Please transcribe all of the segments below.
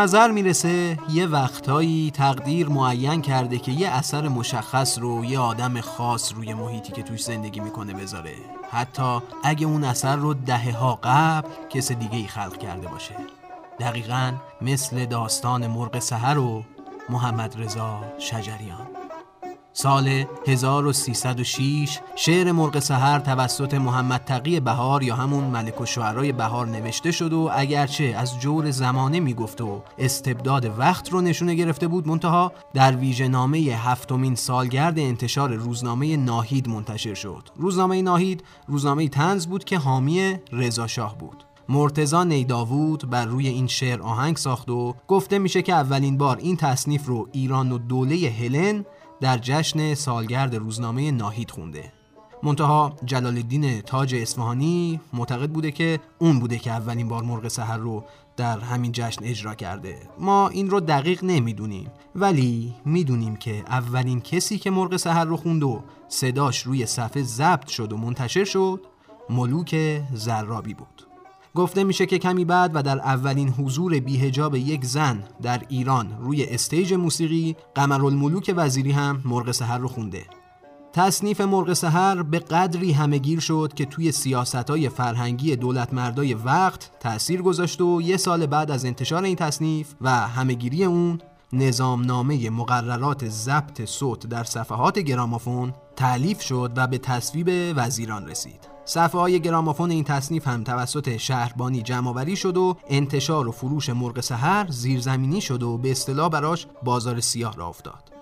نظر می‌رسه یه وقتهایی تقدیر معین کرده که یه اثر مشخص رو یه آدم خاص روی محیطی که توش زندگی می‌کنه بذاره. حتی اگه اون اثر رو دهه ها قبل کس دیگه ای خلق کرده باشه. دقیقا مثل داستان مرغ سهر و محمد رضا شجریان. سال 1306 شعر مرغ سهر توسط محمد تقی بهار یا همون ملک و شعرهای بهار نوشته شد و اگرچه از جور زمانه می‌گفت و استبداد وقت رو نشونه گرفته بود منتها در ویژه نامه هفتمین سالگرد انتشار روزنامه ناهید منتشر شد. روزنامه ناهید روزنامه تنز بود که حامی رضا شاه بود. مرتزا نیداوود بر روی این شعر آهنگ ساخت و گفته میشه که اولین بار این تصنیف رو ایران و دوله هلن در جشن سالگرد روزنامه ناهید خونده. منتها جلال الدین تاج اصفهانی معتقد بوده که اون بوده که اولین بار مرغ سحر رو در همین جشن اجرا کرده. ما این رو دقیق نمی‌دونیم ولی می‌دونیم که اولین کسی که مرغ سحر رو خوند و صداش روی صفحه ضبط شد و منتشر شد ملوک زرابی بود. گفته میشه که کمی بعد و در اولین حضور بیهجاب یک زن در ایران روی استیج موسیقی قمرالملوک وزیری هم مرغ سهر رو خونده. تصنیف مرغ سهر به قدری همهگیر شد که توی سیاست های فرهنگی دولت مردای وقت تأثیر گذاشت و یه سال بعد از انتشار این تصنیف و همهگیری اون نظامنامه مقررات ضبط صوت در صفحات گرامافون تعلیف شد و به تصویب وزیران رسید. صفحه های گرامافون این تصنیف هم توسط شهربانی جمعآوری شد و انتشار و فروش مرغ سحر زیرزمینی شد و به اصطلاح براش بازار سیاه را افتاد.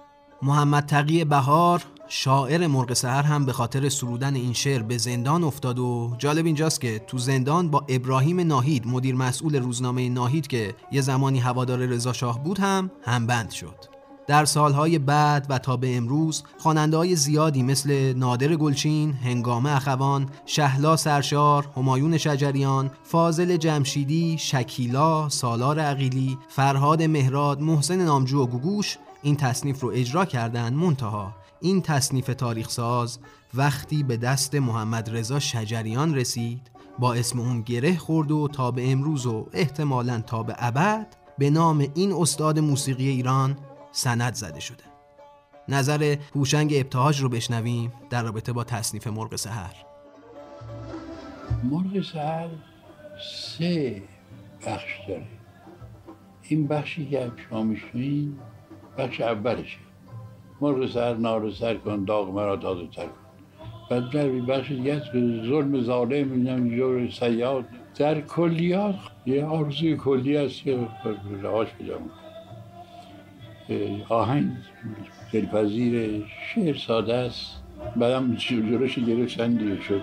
محمد تقی بهار شاعر مرغ سحر هم به خاطر سرودن این شعر به زندان افتاد و جالب اینجاست که تو زندان با ابراهیم ناهید مدیر مسئول روزنامه ناهید که یه زمانی هوادار رضا شاه بود هم همبند شد. در سالهای بعد و تا به امروز خواننده های زیادی مثل نادر گلچین، هنگامه اخوان، شهلا سرشار، همایون شجریان، فاضل جمشیدی، شکیلا، سالار عقیلی، فرهاد مهراد، محسن نامجو و گوگوش این تصنیف رو اجرا کردن منتها. این تصنیف تاریخ ساز وقتی به دست محمد رضا شجریان رسید با اسم اون گره خورد و تا به امروز و احتمالا تا به ابد به نام این استاد موسیقی ایران سند زده شده. نظر هوشنگ ابتهاج رو بشنویم در رابطه با تصنیف مرغ سهر مرغ سهر سه بخش داره. این بخشی که شما میشنوین بخش اولشه. مرغ سهر نار سر کن داغ مرا تازه تر کن. بعد در بخش دیگه به ظلم ظالم می‌دونم جور سیاد. در کلیات یه آرزوی کلی است که رهاش پیدا آهنگ. دلپذیر شعر ساده است. بعدم جلوش گرفتن دیگه شد.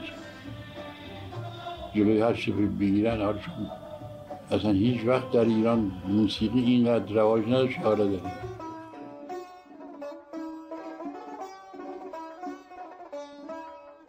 جلوی هر چی بگیرن حالشون اصلا هیچ وقت در ایران موسیقی اینقدر رواج نداشت حالا داره.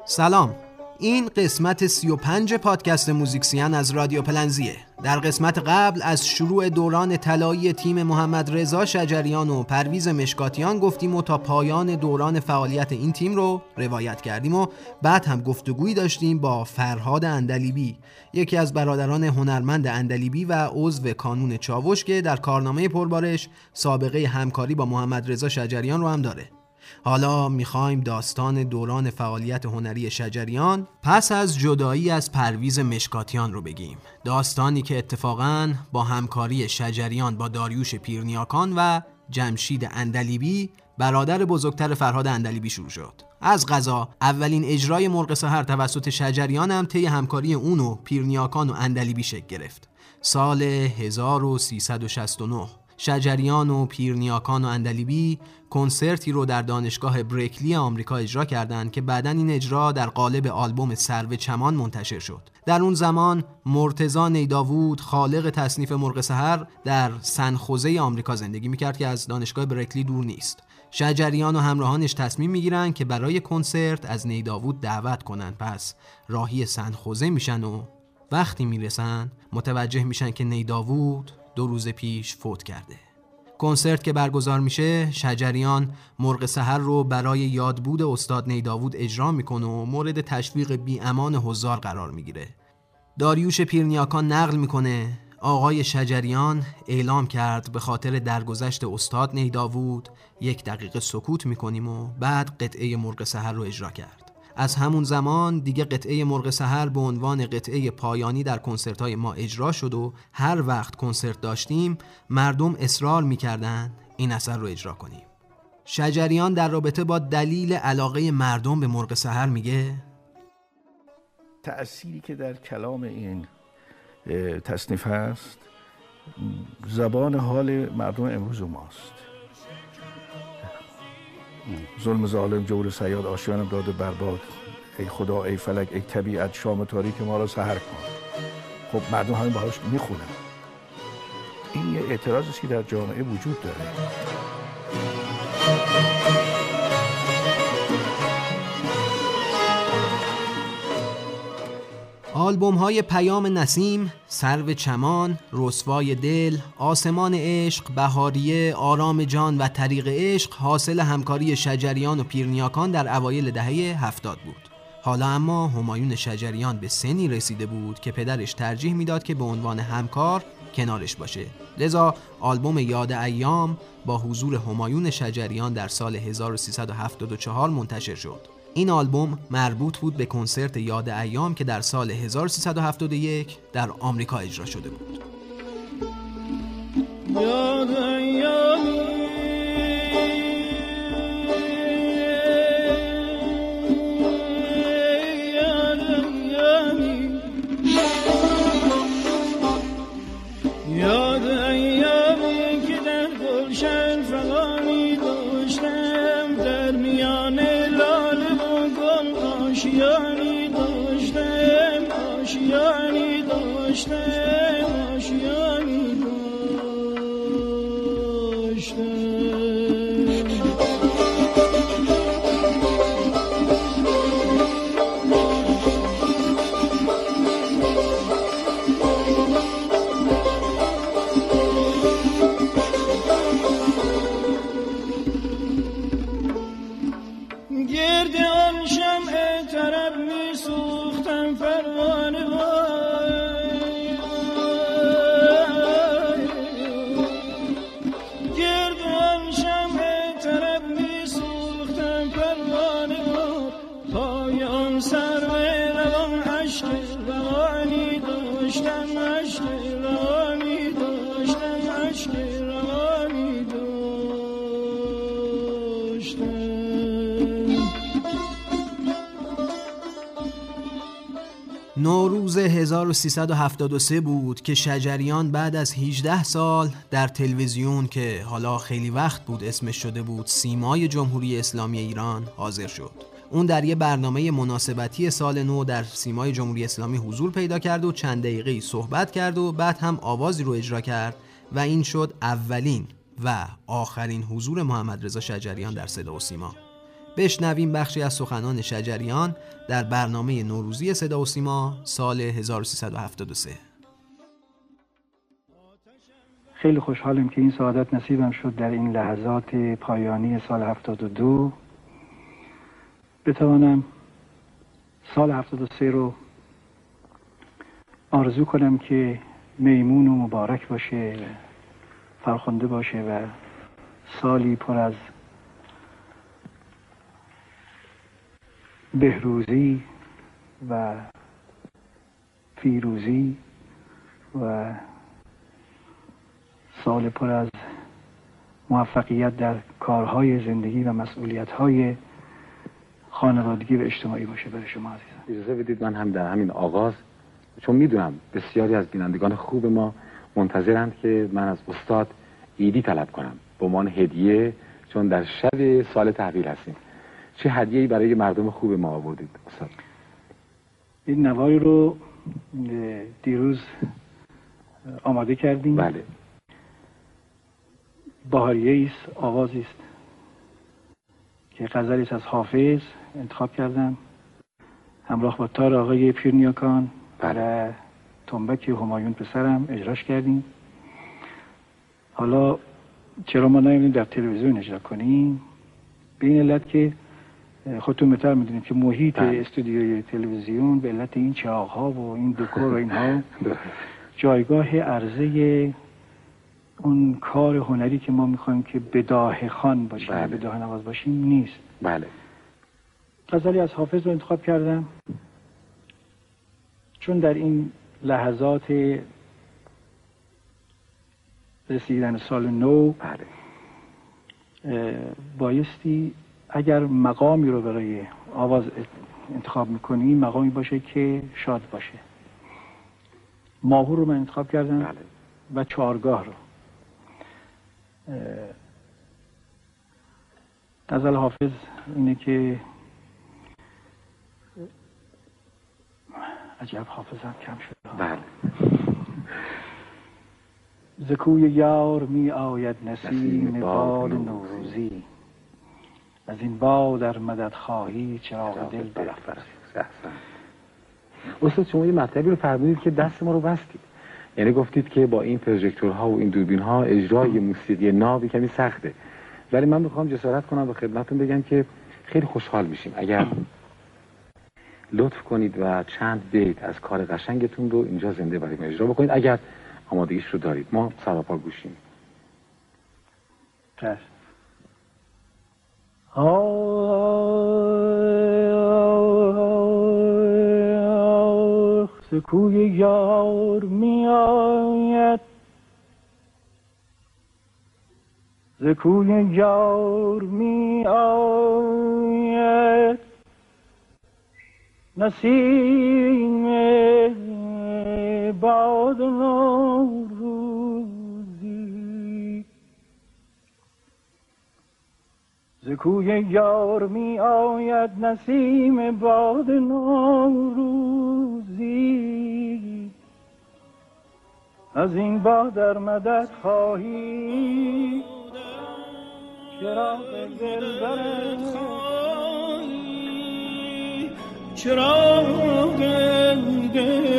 سلام. این قسمت 35 پادکست موزیکسیان از رادیو پلنزیه. در قسمت قبل از شروع دوران طلایی تیم محمد رضا شجریان و پرویز مشکاتیان گفتیم و تا پایان دوران فعالیت این تیم رو روایت کردیم و بعد هم گفتگویی داشتیم با فرهاد اندلیبی یکی از برادران هنرمند اندلیبی و عضو کانون چاوش که در کارنامه پربارش سابقه همکاری با محمد رضا شجریان رو هم داره. حالا می‌خوایم داستان دوران فعالیت هنری شجریان پس از جدایی از پرویز مشکاتیان رو بگیم. داستانی که اتفاقا با همکاری شجریان با داریوش پیرنیاکان و جمشید اندلیبی برادر بزرگتر فرهاد اندلیبی شروع شد. از غذا اولین اجرای مرغ سهر توسط شجریان هم طی همکاری اون و پیرنیاکان و اندلیبی شکل گرفت. سال 1369 شجریان و پیرنیاکان و اندلیبی کنسرتی رو در دانشگاه بریکلی آمریکا اجرا کردند که بعدا این اجرا در قالب آلبوم سرو چمان منتشر شد. در اون زمان مرتزا نیداوود خالق تصنیف مرغ سهر در سنخوزه آمریکا زندگی می‌کرد که از دانشگاه بریکلی دور نیست. شجریان و همراهانش تصمیم می‌گیرن که برای کنسرت از نیداوود دعوت کنن. پس راهی سنخوزه میشن و وقتی می‌رسن متوجه میشن که نیداوود دو روز پیش فوت کرده. کنسرت که برگزار میشه شجریان مرغ سهر رو برای یادبود استاد نیداوود اجرا می‌کنه و مورد تشویق بی امان هزار قرار می‌گیره. داریوش پیرنیاکان نقل می‌کنه آقای شجریان اعلام کرد به خاطر درگذشت استاد نیداوود یک دقیقه سکوت می‌کنیم و بعد قطعه مرغ سهر رو اجرا کرد. از همون زمان دیگه قطعه مرغ سهر به عنوان قطعه پایانی در کنسرت های ما اجرا شد و هر وقت کنسرت داشتیم مردم اصرار می‌کردن این اثر رو اجرا کنیم. شجریان در رابطه با دلیل علاقه مردم به مرغ سهر میگه تأثیری که در کلام این تصنیف هست زبان حال مردم امروز ماست. ظلم ظالم جور سیاد آشیانم داده برباد. ای خدا ای فلک ای طبیعت شام تاریک ما را سهر کن. خب مردم همین باهاش می‌خونن. این یه اعتراضی که در جامعه وجود داره. آلبوم های پیام نسیم، سرو چمان، رسوای دل، آسمان عشق، بهاریه، آرام جان و طریق عشق حاصل همکاری شجریان و پیرنیاکان در اوایل دهه هفتاد بود. حالا اما همایون شجریان به سنی رسیده بود که پدرش ترجیح می‌داد که به عنوان همکار کنارش باشه. لذا آلبوم یاد ایام با حضور همایون شجریان در سال 1374 منتشر شد. این آلبوم مربوط بود به کنسرت یاد ایام که در سال 1371 در آمریکا اجرا شده بود. یاد نوروز 1373 بود که شجریان بعد از 18 سال در تلویزیون که حالا خیلی وقت بود اسمش شده بود سیمای جمهوری اسلامی ایران حاضر شد. اون در یه برنامه مناسبتی سال نو در سیمای جمهوری اسلامی حضور پیدا کرد و چند دقیقه صحبت کرد و بعد هم آوازی رو اجرا کرد و این شد اولین و آخرین حضور محمد رضا شجریان در صدا و سیما. بشنویم بخشی از سخنان شجریان در برنامه نوروزی صدا و سیما سال 1373 خیلی خوشحالم که این سعادت نصیبم شد در این لحظات پایانی سال 72 بتوانم سال 73 رو آرزو کنم که میمون و مبارک باشه فرخنده باشه و سالی پر از بهروزی و فیروزی و سال پر از موفقیت در کارهای زندگی و مسئولیتهای خانوادگی و اجتماعی باشه برای شما عزیزم. اجازه بدید من هم در همین آغاز چون می‌دونم بسیاری از بینندگان خوب ما منتظرند که من از استاد ایدی طلب کنم. به عنوان هدیه چون در شب سال تحویل هستیم. چه هدیه‌ای برای مردم خوب ما آوردید استاد؟ این نواری رو دیروز آماده کردیم. بله. بهاریه است آوازی است که غزلی از حافظ انتخاب کردم همراه با تار آقای پیرنیاکان بله. تنبک همایون پسرم اجراش کردیم. حالا چرا ما نمیدیم در تلویزیون اجرا کنیم؟ به این علت که خودتون بهتر می‌دونید که محیط بله. استودیوی تلویزیون به علت این چاق ها و این دکور و اینها جایگاه عرضه اون کار هنری که ما می‌خوایم که بداه خان باشیم بله. بداه نواز باشیم نیست. بله. غزلی از حافظ رو انتخاب کردم. چون در این لحظات رسیدن سال نو بله. بایستی اگر مقامی رو برای آواز انتخاب می‌کنی مقامی باشه که شاد باشه. ماهور رو من انتخاب کردم بله. و چهارگاه رو. غزل حافظ اینه که عجب حافظم کم شد. بله. زکوی یار می آید نسیم باد نوروزی. از این باد در مدد خواهی چراغ دل احسن. استاد شما یه مطلبی رو فرمودید که دست ما رو بستید. یعنی گفتید که با این پروژکتورها و این دوربین ها اجرای موسیقی ناب کمی سخته. ولی من می‌خوام جسارت کنم و خدمتتون بگم که خیلی خوشحال میشیم. اگر لطف کنید و چند بیت از کار قشنگتون رو اینجا زنده برای ما اجرا بکنید. اگر آمادگیش رو دارید. ما سراپا گوشیم. چشم. آخ سکوی یار می آید زکوی یار می آید نسیم باد نوروزی زکوی یار می آید نسیم باد نوروزی. از این باد در مدد خواهی؟ چرا دل برد چراغ دل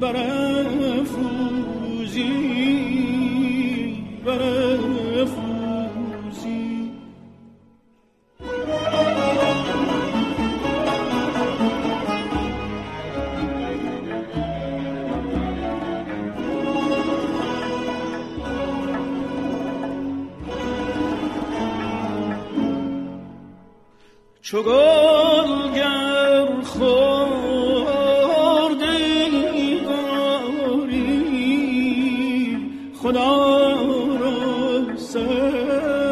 برافروزی برافروزی چو گلگر خورده داری خدا را صرف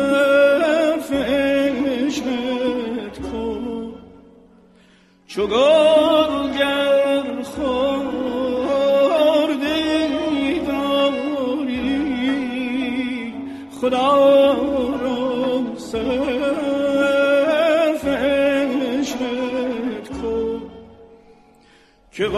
عشقت کن. چو گلگر خورده داری خدا را صرف که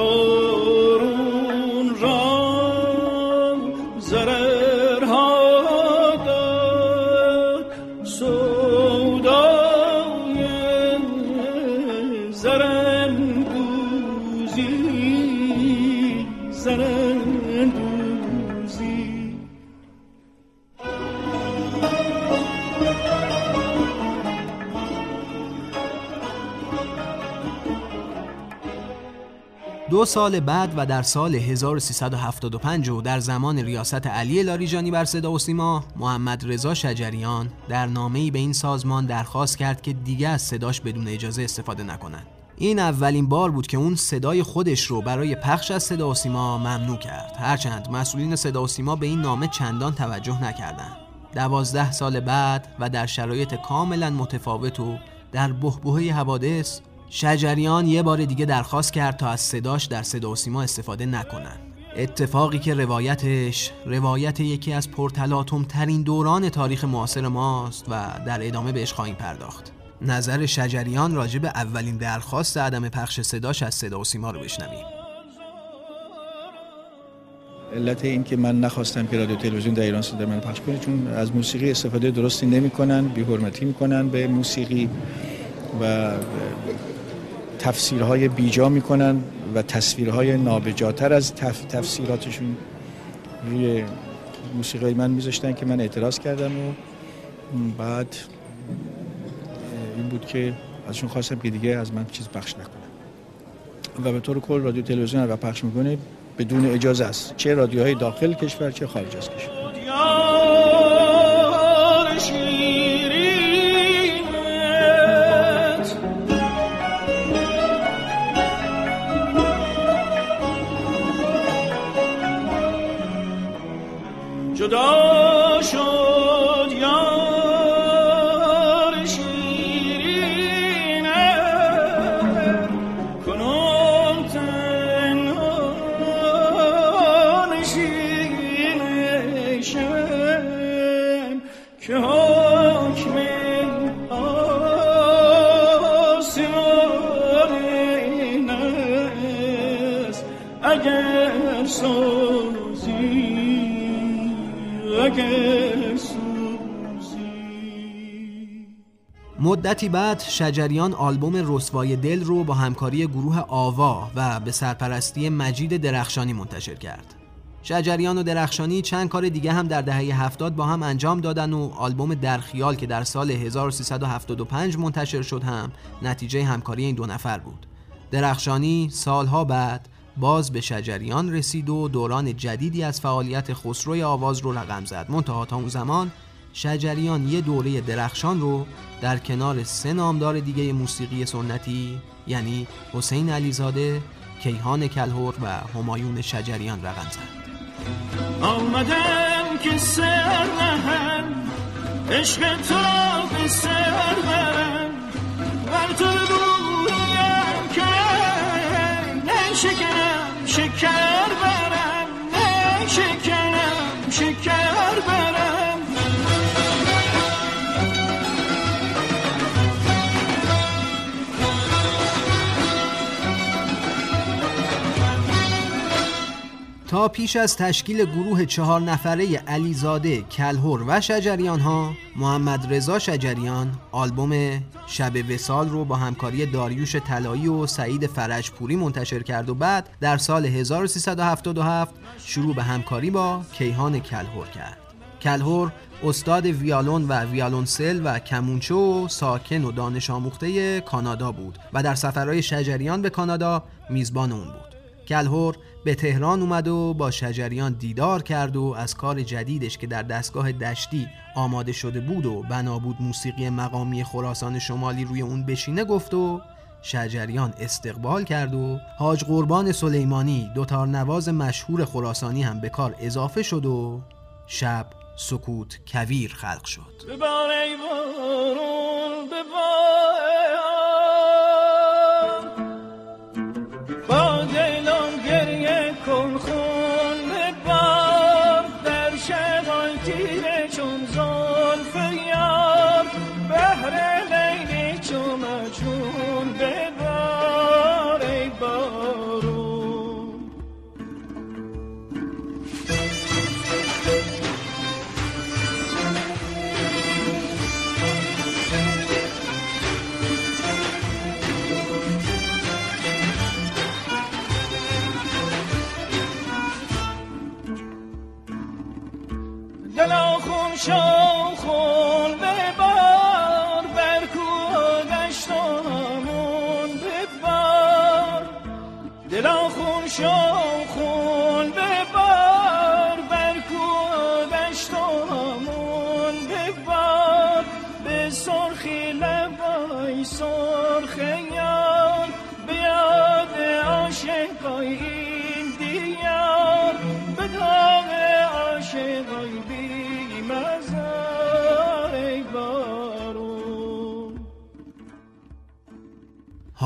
دو سال بعد و در سال 1375 و در زمان ریاست علی لاریجانی بر صدا و سیما محمد رضا شجریان در نامه‌ای به این سازمان درخواست کرد که دیگه از صداش بدون اجازه استفاده نکنند. این اولین بار بود که اون صدای خودش رو برای پخش از صدا و سیما ممنوع کرد هرچند مسئولین صدا و سیما به این نامه چندان توجه نکردند. دوازده سال بعد و در شرایط کاملا متفاوت و در بحبوحه حوادث شجریان یه بار دیگه درخواست کرد تا از صداش در صدا و سیما استفاده نکنن اتفاقی که روایتش روایت یکی از پرتلاتوم ترین دوران تاریخ معاصر ماست و در ادامه بهش خواهیم پرداخت. نظر شجریان راجع به اولین درخواست عدم پخش صداش از صدا و سیما رو بشنویم. علت این که من نخواستم که رادیو تلویزیون در ایران صدا من پخش کنه چون از موسیقی استفاده درستی نمی‌کنن بی حرمتی می‌کنن به موسیقی و تفسیرهای بیجا می‌کنن و تصویرهای نابجاتر از تف... تفسیراتشون روی موسیقی من میذاشتن که من اعتراض کردم و بعد این بود که ازشون خواستم که دیگه از من چیز پخش نکنم و به طور کل رادیو تلویزیون و پخش می‌کنه بدون اجازه است. چه رادیوهای داخل کشور چه خارج از کشور. جدا شد. مدتی بعد شجریان آلبوم رسوای دل رو با همکاری گروه آوا و به سرپرستی مجید درخشانی منتشر کرد. شجریان و درخشانی چند کار دیگه هم در دهه 70 با هم انجام دادن و آلبوم در خیال که در سال 1375 منتشر شد هم نتیجه همکاری این دو نفر بود. درخشانی سالها بعد باز به شجریان رسید و دوران جدیدی از فعالیت خسروی آواز رو رقم زد. منتها تا اون زمان شجریان یه دوره درخشان رو در کنار سه نامدار دیگه موسیقی سنتی یعنی حسین علیزاده، کیهان کلهور و همایون شجریان رقم زد. آمدم که سر نهم عشق تو به سر برم بر تو رویم که نه شکنم شکر برم نه شکنم شکر تا پیش از تشکیل گروه چهار نفره علیزاده، کلهور و شجریان ها محمد رضا شجریان آلبوم شب وسال رو با همکاری داریوش طلایی و سعید فرجپوری منتشر کرد و بعد در سال 1377 شروع به همکاری با کیهان کلهور کرد. کلهور استاد ویالون و ویالونسل و کمونچه و ساکن و دانش آموخته کانادا بود و در سفرهای شجریان به کانادا میزبان اون بود. کلهور به تهران اومد و با شجریان دیدار کرد و از کار جدیدش که در دستگاه دشتی آماده شده بود و بنا بود موسیقی مقامی خراسان شمالی روی اون بشینه گفت و شجریان استقبال کرد و حاج قربان سلیمانی دوتار نواز مشهور خراسانی هم به کار اضافه شد و شب سکوت کویر خلق شد. ببار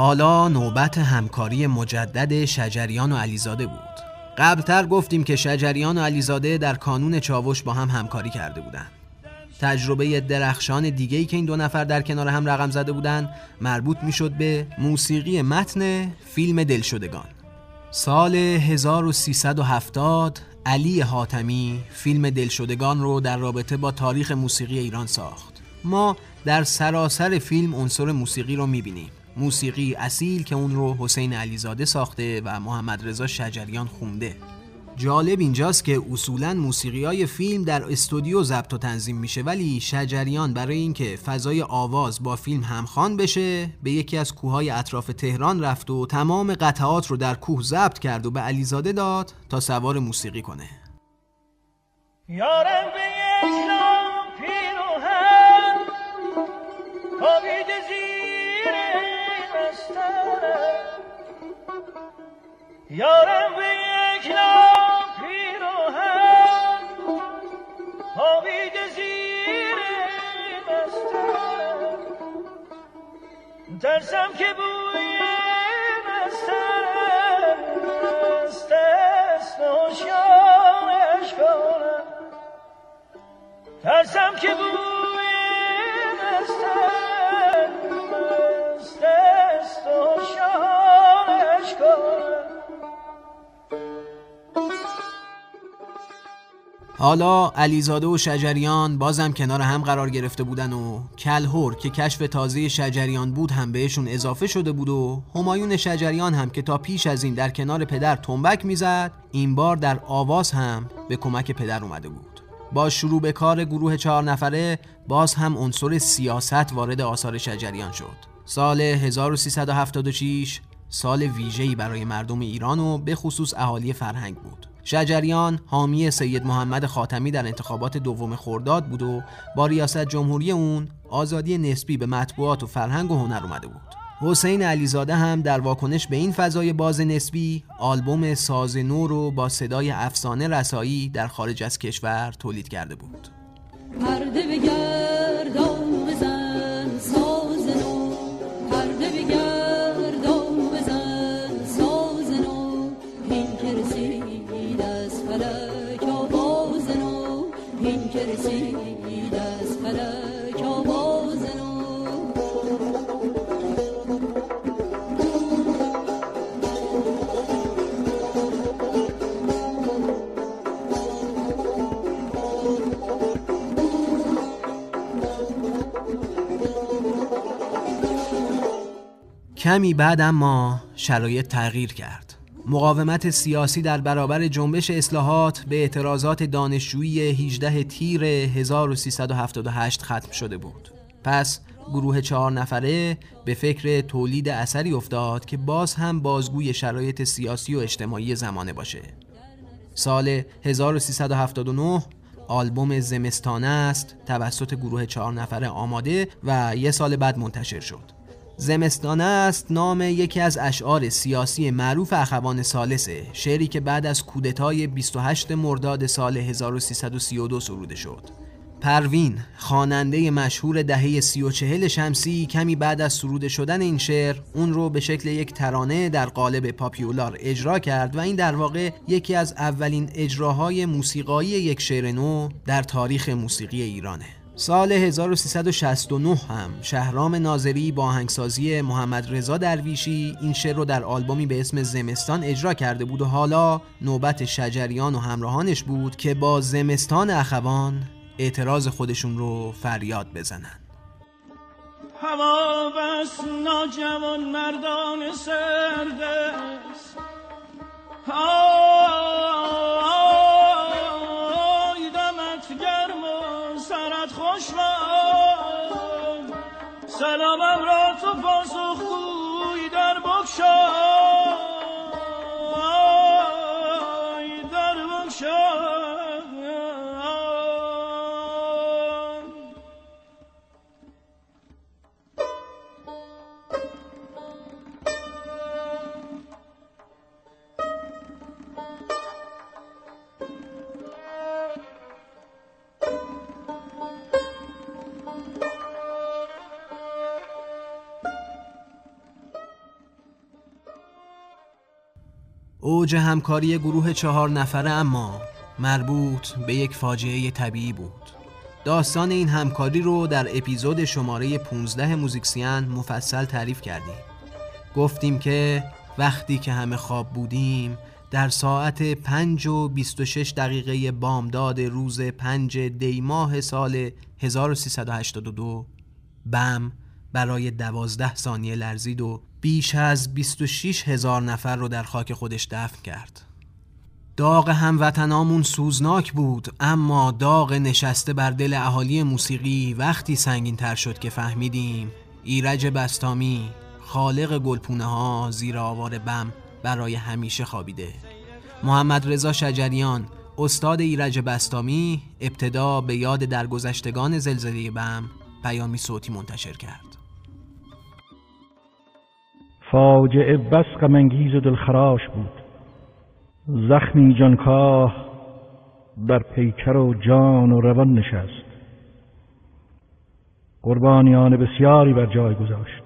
حالا نوبت همکاری مجدد شجریان و علیزاده بود. قبلتر گفتیم که شجریان و علیزاده در کانون چاوش با هم همکاری کرده بودند. تجربه درخشان دیگه‌ای که این دو نفر در کنار هم رقم زده بودند مربوط می‌شد به موسیقی متن فیلم دلشدگان. سال 1370 علی حاتمی فیلم دلشدگان رو در رابطه با تاریخ موسیقی ایران ساخت. ما در سراسر فیلم عنصر موسیقی رو می‌بینیم. موسیقی اصیل که اون رو حسین علیزاده ساخته و محمد رضا شجریان خونده. جالب اینجاست که اصولا موسیقی های فیلم در استودیو ضبط و تنظیم میشه ولی شجریان برای اینکه فضای آواز با فیلم همخوان بشه به یکی از کوههای اطراف تهران رفت و تمام قطعات رو در کوه ضبط کرد و به علیزاده داد تا سوار موسیقی کنه. یارم به یک پیروهن یارم به یک نام پیروهن خوابید زیر ترسم که بوی بستر است است نوشانش کنم. ترسم که بوی بستر. حالا علیزاده و شجریان بازم کنار هم قرار گرفته بودن و کلهور که کشف تازه شجریان بود هم بهشون اضافه شده بود و همایون شجریان هم که تا پیش از این در کنار پدر تنبک می‌زد این بار در آواز هم به کمک پدر اومده بود. با شروع به کار گروه چهار نفره باز هم عنصر سیاست وارد آثار شجریان شد. سال 1376 سال ویژه‌ای برای مردم ایران و به خصوص اهالی فرهنگ بود. شجریان حامی سید محمد خاتمی در انتخابات دوم خرداد بود و با ریاست جمهوری اون آزادی نسبی به مطبوعات و فرهنگ و هنر اومده بود. حسین علیزاده هم در واکنش به این فضای باز نسبی آلبوم ساز نو رو با صدای افسانه رسایی در خارج از کشور تولید کرده بود. کمی بعد اما شرایط تغییر کرد. مقاومت سیاسی در برابر جنبش اصلاحات به اعتراضات دانشجویی 18 تیر 1378 ختم شده بود. پس گروه چهار نفره به فکر تولید اثری افتاد که باز هم بازگوی شرایط سیاسی و اجتماعی زمانه باشه. سال 1379 آلبوم زمستانه است توسط گروه چهار نفره آماده و یه سال بعد منتشر شد. زمستانه است نام یکی از اشعار سیاسی معروف اخوان سالسه شعری که بعد از کودتای 28 مرداد سال 1332 سروده شد. پروین خواننده مشهور دهه سی و چهل شمسی کمی بعد از سروده شدن این شعر اون رو به شکل یک ترانه در قالب پاپیولار اجرا کرد و این در واقع یکی از اولین اجراهای موسیقایی یک شعر نو در تاریخ موسیقی ایرانه. سال 1369 هم شهرام ناظری با آهنگسازی محمد رضا درویشی این شعر رو در آلبومی به اسم زمستان اجرا کرده بود و حالا نوبت شجریان و همراهانش بود که با زمستان اخوان اعتراض خودشون رو فریاد بزنن. هوا بس ناجوان مردان سرد است آی باد سلامم را تو پاسخ گوی در بکشای اوج همکاری گروه چهار نفره اما مربوط به یک فاجعه طبیعی بود. داستان این همکاری رو در اپیزود شماره 15 موزیکسیان مفصل تعریف کردیم. گفتیم که وقتی که همه خواب بودیم در ساعت 5 و 26 دقیقه بامداد روز 5 دی ماه سال 1382 بم برای دوازده ثانیه لرزید و بیش از 26 هزار نفر رو در خاک خودش دفن کرد. داغ هموطنامون سوزناک بود اما داغ نشسته بر دل اهالی موسیقی وقتی سنگین تر شد که فهمیدیم ایرج بستامی خالق گلپونه ها زیر آوار بم برای همیشه خوابیده. محمد رضا شجریان استاد ایرج بستامی ابتدا به یاد درگذشتگان زلزله بم پیامی صوتی منتشر کرد. فاجعه بس غمانگیز و دلخراش بود. زخمی جانکاه بر پیکر و جان و روان نشست. قربانیان بسیاری بر جای گذاشت.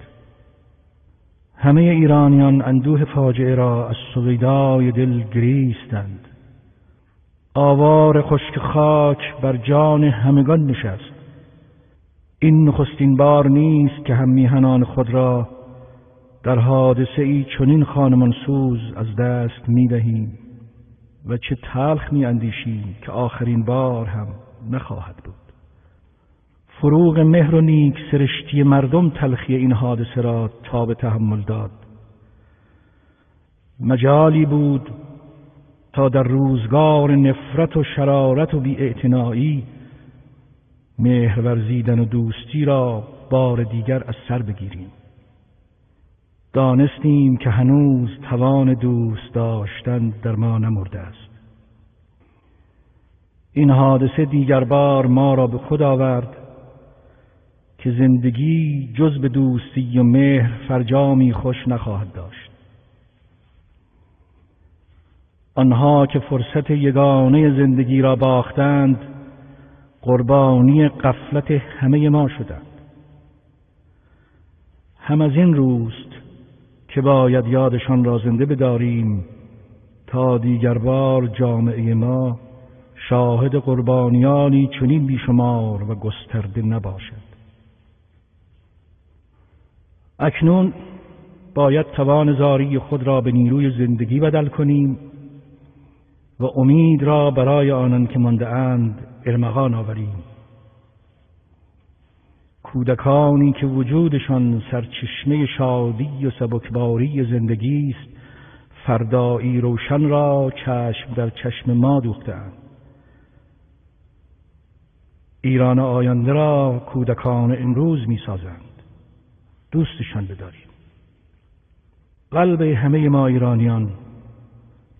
همه ایرانیان اندوه فاجعه را از سویدای دل گریستند. آوار خشک خاک بر جان همگان نشست. این نخستین بار نیست که هم میهنان خود را در حادثه ای چنین خانمان سوز از دست می دهیم و چه تلخ می اندیشیم که آخرین بار هم نخواهد بود. فروغ مهر و نیک سرشتی مردم تلخی این حادثه را تا به تحمل داد. مجالی بود تا در روزگار نفرت و شرارت و بیاعتنایی مهر ورزیدن و دوستی را بار دیگر از سر بگیریم. دانستیم که هنوز توان دوست داشتن در ما نمرده است. این حادثه دیگر بار ما را به خود آورد که زندگی جز به دوستی و مهر فرجامی خوش نخواهد داشت. آنها که فرصت یگانه زندگی را باختند قربانی قفلت همه ما شدند. هم از این روست که باید یادشان را زنده بداریم تا دیگر بار جامعه ما شاهد قربانیانی چنین بیشمار و گسترده نباشد. اکنون باید توان زاری خود را به نیروی زندگی بدل کنیم و امید را برای آنان که مانده اند ارمغان آوریم. کودکانی که وجودشان سرچشمه شادی و سبکباری زندگی است فردایی روشن را چشم در چشم ما دوختند ایران آینده را کودکان امروز می سازند دوستشان بداریم. قلب همه ما ایرانیان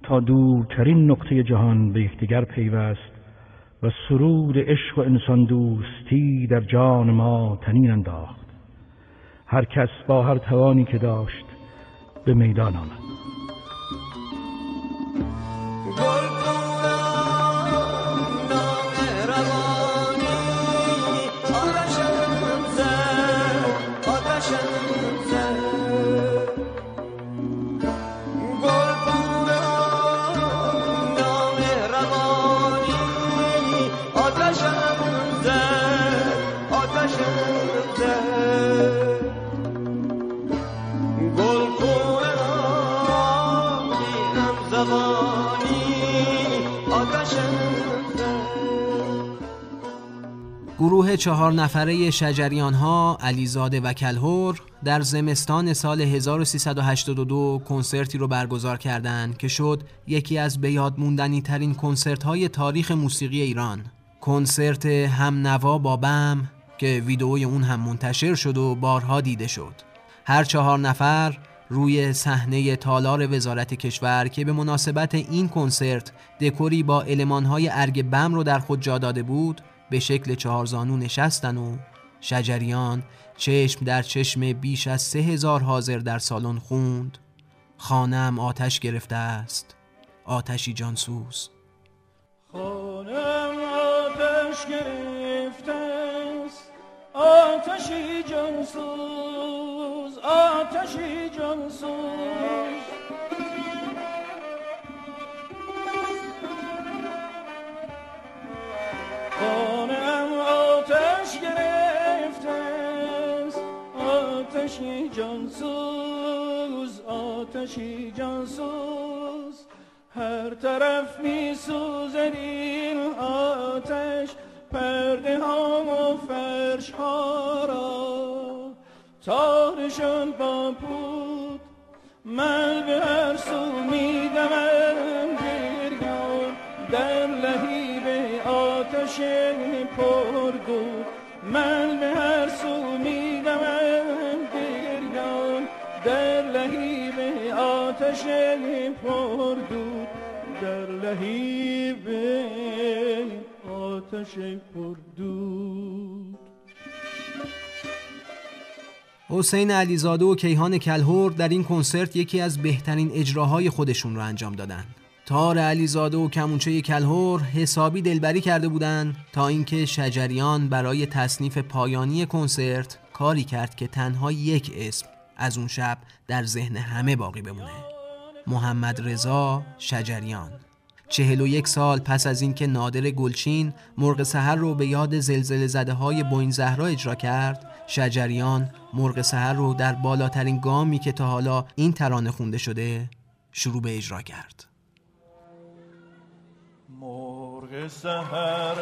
تا دورترین نقطه جهان به یکدیگر پیوست. و سرود عشق و انسان دوستی در جان ما تنین انداخت. هر کس با هر توانی که داشت به میدان آمد. گروه چهار نفره شجریان ها علیزاده و کلهور در زمستان سال 1382 کنسرتی رو برگزار کردند که شد یکی از به یاد موندنی ترین کنسرت های تاریخ موسیقی ایران. کنسرت هم نوا با بم که ویدئوی اون هم منتشر شد و بارها دیده شد. هر چهار نفر روی صحنه تالار وزارت کشور که به مناسبت این کنسرت دکوری با المانهای ارگ بم رو در خود جا داده بود به شکل چهارزانو نشستن و شجریان چشم در چشم بیش از سه هزار حاضر در سالن خوند. خانم آتش گرفته است. آتشی جانسوز. خانم آتش گرفته است. آتشی جانسوز. آتشی جانسوز. جانسوز آتشی جانسوز هر طرف می سوزد این آتش پرده ها و فرش ها را. تارشان با بود من به هر سو می دمم گریان در لحیب آتش پرگو من آتش پردود در لهیب آتش پردود حسین علیزاده و کیهان کلهور در این کنسرت یکی از بهترین اجراهای خودشون رو انجام دادن. تار علیزاده و کمونچه کلهور حسابی دلبری کرده بودند تا اینکه شجریان برای تصنیف پایانی کنسرت کاری کرد که تنها یک اسم از اون شب در ذهن همه باقی بمونه. محمد رضا شجریان. چهل و یک سال پس از اینکه نادر گلچین مرغ سحر رو به یاد زلزله زده های بوین زهرا اجرا کرد شجریان مرغ سحر رو در بالاترین گامی که تا حالا این ترانه خونده شده شروع به اجرا کرد. مرغ سهر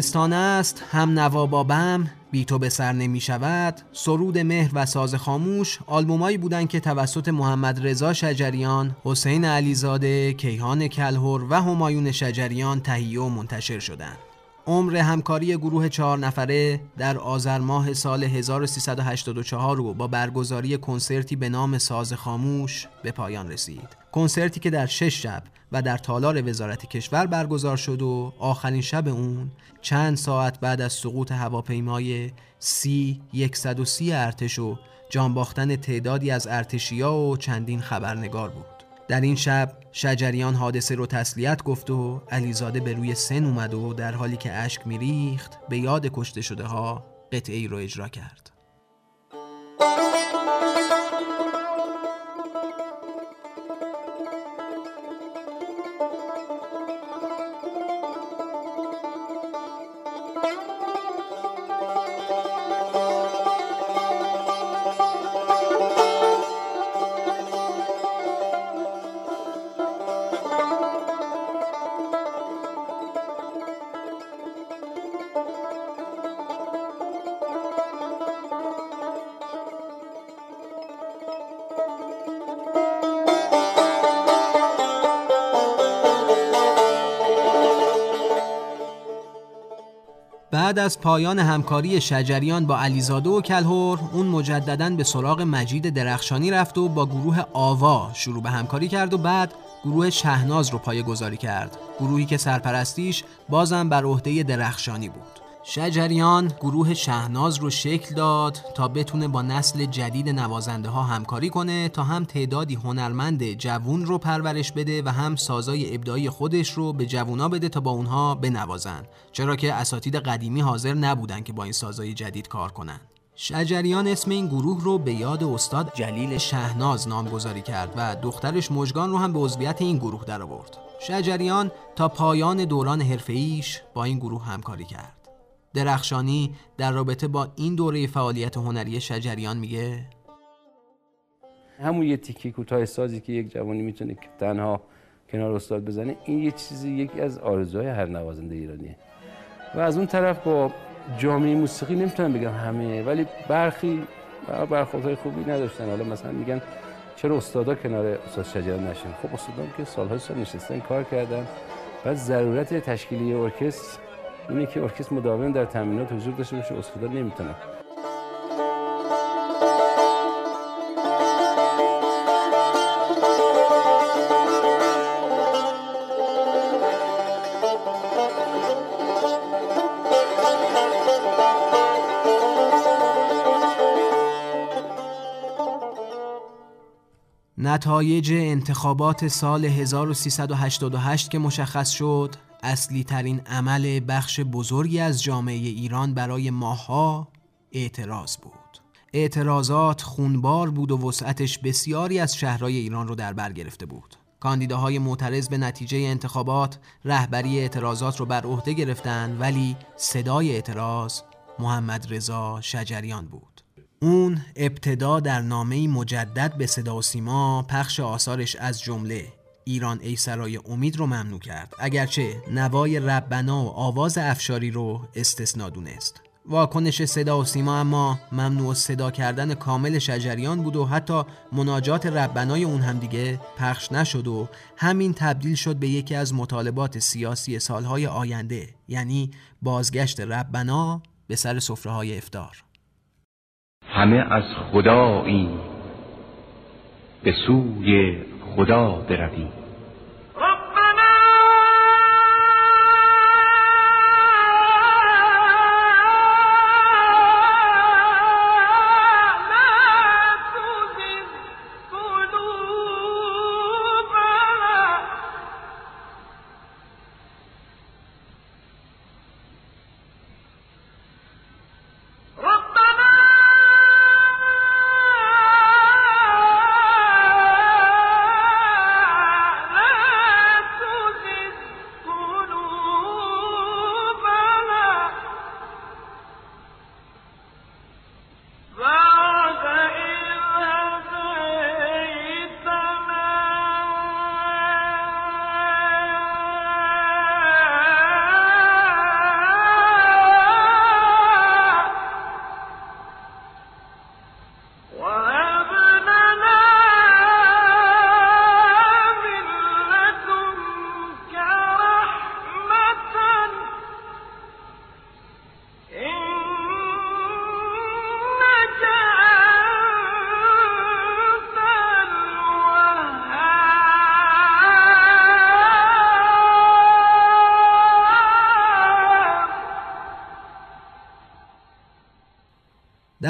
زمستان است هم نوا بابم بی تو به سر نمی شود سرود مهر و ساز خاموش آلبومایی بودند که توسط محمد رضا شجریان حسین علیزاده کیهان کلهور و همایون شجریان تهیه و منتشر شدند عمر همکاری گروه چهار نفره در آذر ماه سال 1384 رو با برگزاری کنسرتی به نام ساز خاموش به پایان رسید. کنسرتی که در شش شب و در تالار وزارت کشور برگزار شد و آخرین شب اون چند ساعت بعد از سقوط هواپیمای سی 130 ارتش و جان باختن تعدادی از ارتشیا و چندین خبرنگار بود. در این شب شجریان حادثه رو تسلیت گفت و علیزاده به روی سن اومد و در حالی که اشک میریخت به یاد کشته شده ها قطعه ای رو اجرا کرد بعد از پایان همکاری شجریان با علیزاده و کلهور اون مجددا به سراغ مجید درخشانی رفت و با گروه آوا شروع به همکاری کرد و بعد گروه شهناز رو پایه گذاری کرد. گروهی که سرپرستیش بازم بر عهده درخشانی بود. شجریان گروه شهناز رو شکل داد تا بتونه با نسل جدید نوازنده ها همکاری کنه تا هم تعدادی هنرمند جوون رو پرورش بده و هم سازای ابداعی خودش رو به جوونا بده تا با اونها بنوازن چرا که اساتید قدیمی حاضر نبودن که با این سازای جدید کار کنن شجریان اسم این گروه رو به یاد استاد جلیل شهناز نامگذاری کرد و دخترش مژگان رو هم به عضویت این گروه درآورد. شجریان تا پایان دوران حرفه‌ایش با این گروه همکاری کرد. درخشانی در رابطه با این دوره فعالیت هنری شجریان میگه؟ همون یه تیکی کوتاه سازی که یک جوانی می‌تونه تنها کنار استاد بزنه این یه چیزی یکی از آرزوهای هر نوازنده ایرانیه. و از اون طرف با جامعه موسیقی نمی‌تونم بگم همه ولی برخی برخوردهای خوبی نداشتن. حالا مثلا میگن چرا استادا کنار استاد شجریان نشن خب استادا که سالهای سال نشستن کار کردن. بعد ضرورت تشکیلی ارکستر اینه که ارکستر مداوم در تمرینات حضور داشته باشه استادا نمی‌تونن نتایج انتخابات سال 1388 که مشخص شد اصلی ترین عمل بخش بزرگی از جامعه ایران برای ماها اعتراض بود. اعتراضات خونبار بود و وسعتش بسیاری از شهرهای ایران رو در بر گرفته بود. کاندیداهای معترض به نتیجه انتخابات رهبری اعتراضات رو بر عهده گرفتن ولی صدای اعتراض محمد رضا شجریان بود. اون ابتدا در نامه مجدد به صدا و سیما پخش آثارش از جمله ایران ای سرای امید رو ممنوع کرد. اگرچه نوای ربنا و آواز افشاری رو استثنا دونست. واکنش صدا و سیما اما ممنوع صدا کردن کامل شجریان بود و حتی مناجات ربنای اون هم دیگه پخش نشد و همین تبدیل شد به یکی از مطالبات سیاسی سالهای آینده یعنی بازگشت ربنا به سر سفره های افتار. همه از خدایی به سوی خدا برویم.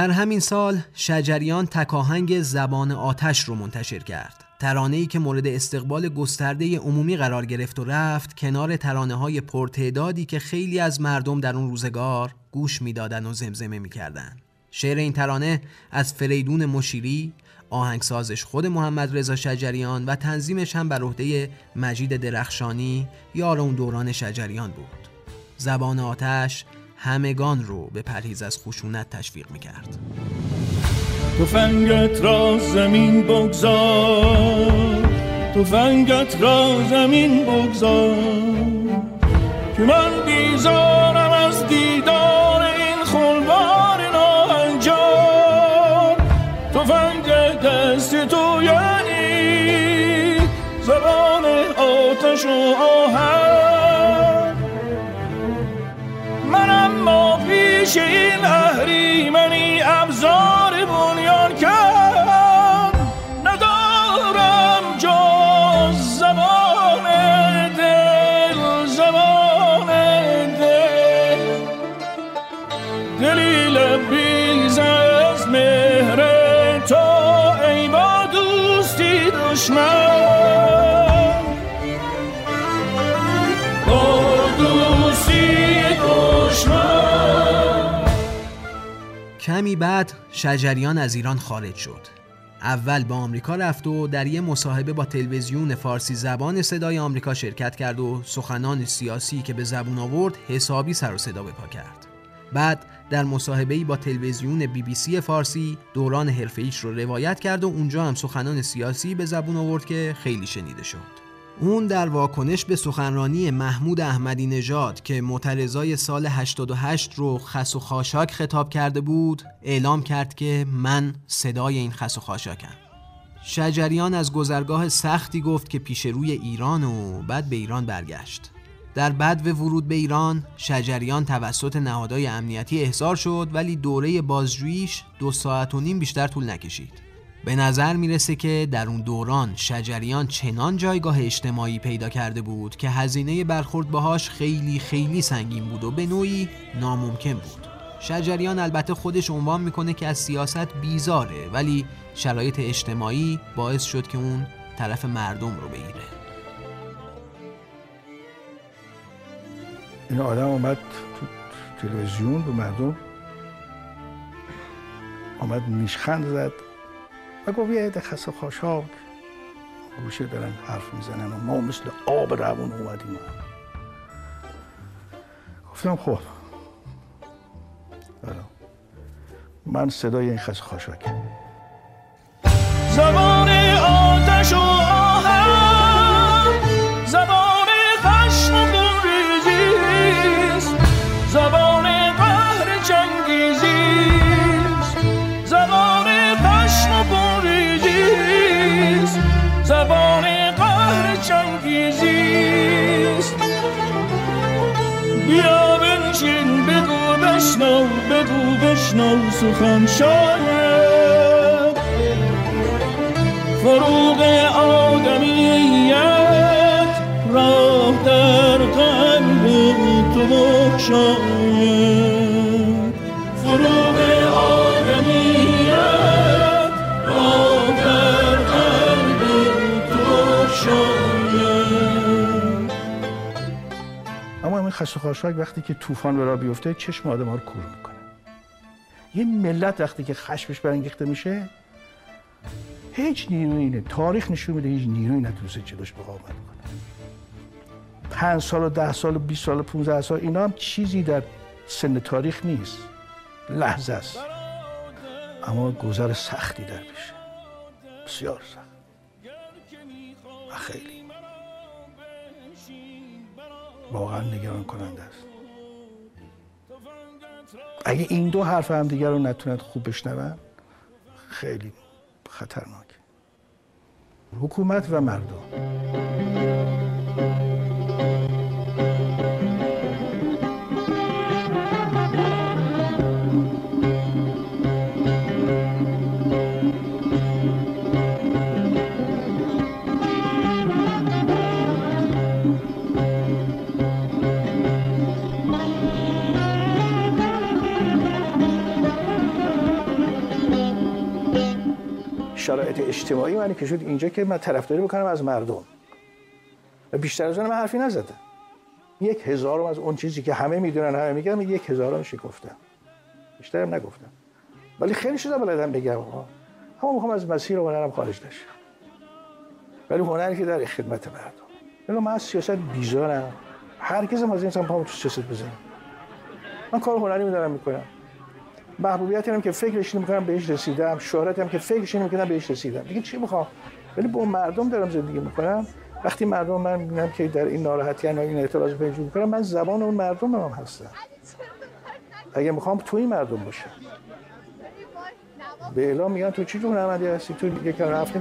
در همین سال شجریان تکاهنگ زبان آتش رو منتشر کرد. ترانه‌ای که مورد استقبال گسترده عمومی قرار گرفت و رفت کنار ترانه های پرتعدادی که خیلی از مردم در اون روزگار گوش می‌دادن و زمزمه می‌کردن. شعر این ترانه از فریدون مشیری آهنگسازش خود محمد رضا شجریان و تنظیمش هم بر عهده مجید درخشانی یار اون دوران شجریان بود. زبان آتش همگان رو به پرهیز از خشونت تشویق می‌کرد. تفنگت را زمین بگذار تفنگت را زمین بگذار که من بیزارم از دیدار این خلوار ناهنجار. تفنگ دست تو یعنی زبان آتش و آهن پیش این اهریمنی ابزار بنیان کرد ندارم جز زبان دل زبان دل. دلی لبریز از مهر تو ای با دوستی دشمن. کمی بعد شجریان از ایران خارج شد. اول به آمریکا رفت و در یه مصاحبه با تلویزیون فارسی زبان صدای آمریکا شرکت کرد و سخنان سیاسی که به زبون آورد حسابی سر و صدا به پا کرد. بعد در مصاحبه‌ای با تلویزیون بی بی سی فارسی دوران حرفه‌ایش رو روایت کرد و اونجا هم سخنان سیاسی به زبون آورد که خیلی شنیده شد. اون در واکنش به سخنرانی محمود احمدی نژاد که معترضای سال 88 رو خس و خاشاک خطاب کرده بود اعلام کرد که من صدای این خس و خاشاکم. شجریان از گذرگاه سختی گفت که پیش روی ایران و بعد به ایران برگشت. در بد و ورود به ایران شجریان توسط نهادهای امنیتی احضار شد ولی دوره بازجوییش دو ساعت و نیم بیشتر طول نکشید. به نظر می‌رسه که در اون دوران شجریان چنان جایگاه اجتماعی پیدا کرده بود که هزینه برخورد باهاش خیلی خیلی سنگین بود و به نوعی ناممکن بود. شجریان البته خودش عنوان می‌کنه که از سیاست بیزاره ولی شرایط اجتماعی باعث شد که اون طرف مردم رو بگیره. این آدم اومد تو تلویزیون به مردم آمد نیشخند زد. و گفت یه عده خسته خاشاک گوشه دارن حرف می‌زنن و ما مثل آب روون اومدیم. گفتم خب. من صدای این خسته خاشاک زبان آتش و بشنو سخن شاید فروغ آدمیت راه در قلب تو بخشاید فروغ آدمیت راه در قلب تو اما وقتی که طوفان به راه بیفته چشم آدم ها رو کور می‌کنه. یه ملت وقتی که خشمش برانگیخته میشه هیچ نیرویی نه تاریخ نشون میده هیچ نیرویی نتونسته جلوش مقاومت کنه. پنج سال و ده سال و 20 سال و 15 سال اینا هم چیزی در سن تاریخ نیست. لحظه است. اما گذر سختی در پیشه بسیار سخت. و خیلی. واقعا نگران کننده است. اگه این دو حرف هم دیگر رو نتونند خوب بشنون خیلی خطرناک. حکومت و مردم. شرایط اجتماعی من که شد اینجا که من طرفداری بکنم از مردم. و بیشتر از اون من حرفی نزدم یک هزارم از اون چیزی که همه می‌دونن همه میگن یک هزارم گفتم بیشترم نگفتم. ولی خیلی شده بلدم بگم ها اما می‌خوام از مسیر و هنرم خارج نشم. ولی هنری که در خدمت مردم. من از سیاست بیزارم. هرگز هم از این پامو تو سیاست بزنم. من کار هنری میدارم می‌کنم. محبوبیتی هم که فکرش نمی‌کنم بهش رسیدم شهرتی هم که فکرش نمی‌کنم بهش رسیدم. دیگه چی می‌خوام؟ ولی با مردم دارم زندگی می‌کنم. وقتی مردم من می‌بینم که در این ناراحتی یا این اعتراض پیدا می‌کنم من زبان اون مردم هم هستم. اگه می‌خوام توی مردم باشم. به اعلام میگن تو چی جور هنرمندی هستی؟ تو دیگه کار هفته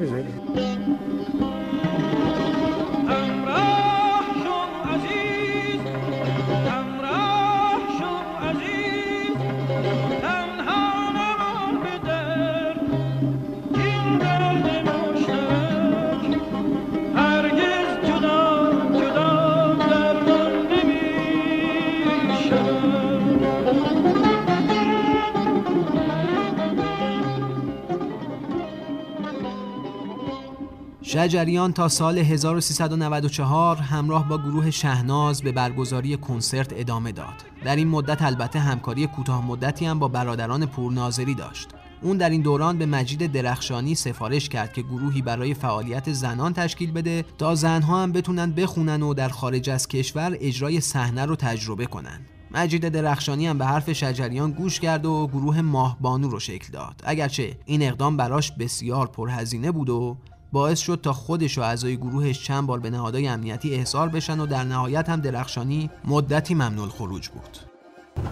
شجریان تا سال 1394 همراه با گروه شهناز به برگزاری کنسرت ادامه داد. در این مدت البته همکاری کوتاه مدتی هم با برادران پورناظری داشت. اون در این دوران به مجید درخشانی سفارش کرد که گروهی برای فعالیت زنان تشکیل بده تا زنها هم بتونن بخونن و در خارج از کشور اجرای صحنه رو تجربه کنن. مجید درخشانی هم به حرف شجریان گوش کرد و گروه ماهبانو رو شکل داد. اگرچه این اقدام براش بسیار پرهزینه بود و باعث شد تا خودش و اعضای گروهش چند بار به نهادهای امنیتی احضار بشن و در نهایت هم درخشانی مدتی ممنوع خروج بود.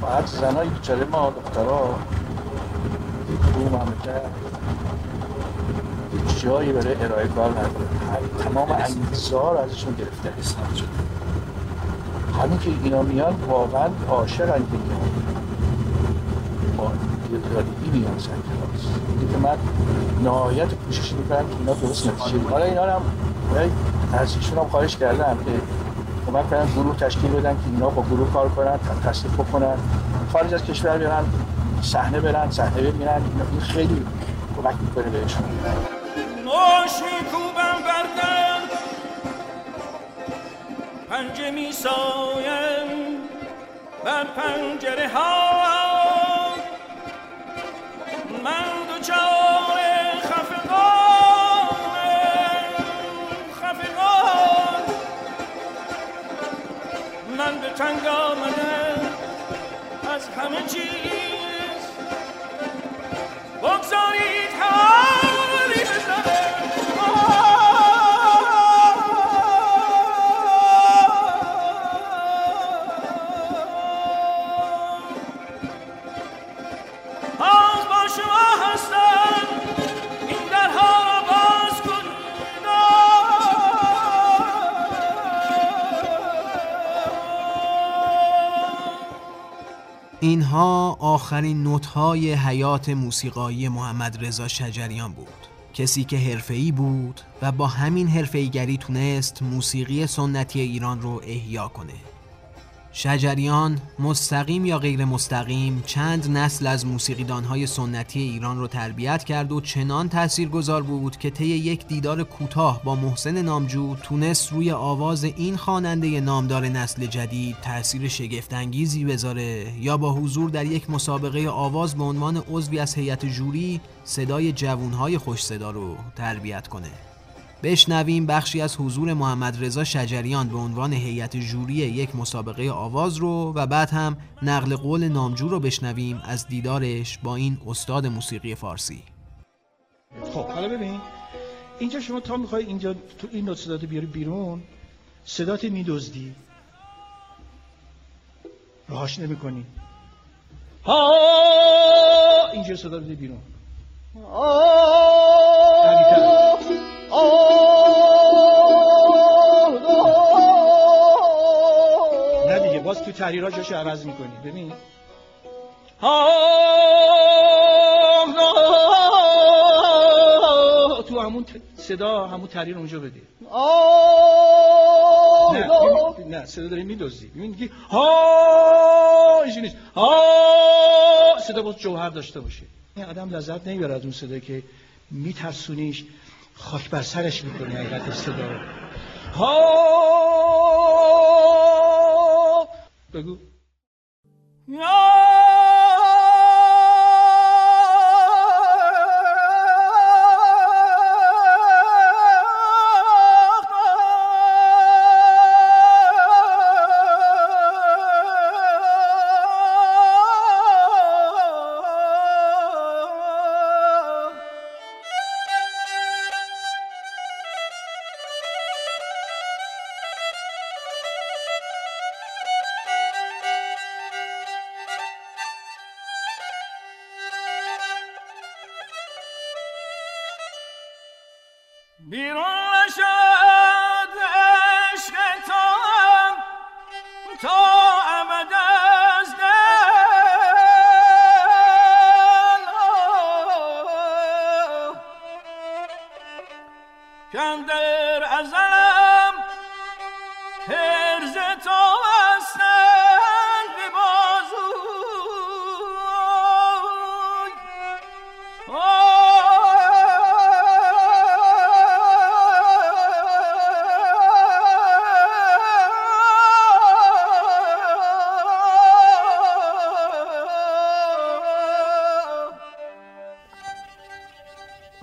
باید زنای بیچاره ما دخترها تو مملکت جایی برای ارائه کار نداره. تمام انگیزه ازشون گرفته. اسناد شده همین که اینا میان واقعا عاشقن که میان سر کلاس. اینه که من نهایت کوشش می‌کنم که اینا درست نتیجه. حالا اینا هم از ایشون هم خواهش کردم که کمک کنن گروه تشکیل بدن که اینا با گروه کار کنن تصدیق بکنن. خارج از کشور برن صحنه برن صحنه ببینن. این خیلی کمک می‌کنه بهشون. ماشی کوبم بردم پنجه می سایم بر پنجره ها. خفقان من به از همه چیز. بگذارید حالی اینها آخرین نوت‌های حیات موسیقایی محمد رضا شجریان بود. کسی که حرفه‌ای بود و با همین حرفه‌ایگری تونست موسیقی سنتی ایران رو احیا کنه. شجریان مستقیم یا غیر مستقیم چند نسل از موسیقیدانهای سنتی ایران رو تربیت کرد و چنان تاثیرگذار بود که طی یک دیدار کوتاه با محسن نامجو تونست روی آواز این خواننده نامدار نسل جدید تاثیر شگفتانگیزی بذاره یا با حضور در یک مسابقه آواز به عنوان عضوی از هیئت جوری صدای جوانهای خوش صدا رو تربیت کنه. بشنویم بخشی از حضور محمد رضا شجریان به عنوان هیئت جوری یک مسابقه آواز رو و بعد هم نقل قول نامجو رو بشنویم از دیدارش با این استاد موسیقی فارسی. خب حالا ببین اینجا شما تا می‌خوای اینجا تو این نوت صدات بیاری بیرون صدات میدزدی. راهاش نمی کنی ها اینجا صدا بده بیرون. قوی‌تر. نه دیگه باز تو تحریرها جاشو عوض می‌کنی. ببین. تو همون صدا همون تحریر اونجا بده. نه نه. صدا داری میدوزی. ببین میگی ها اینجوری نیست. ها صدا باز جوهر داشته باشه. این آدم لذت نمی‌بره از اون صدا که میترسونیش. خاک بر سرش می‌کنی حقیقت صدا. رو ها! بگو.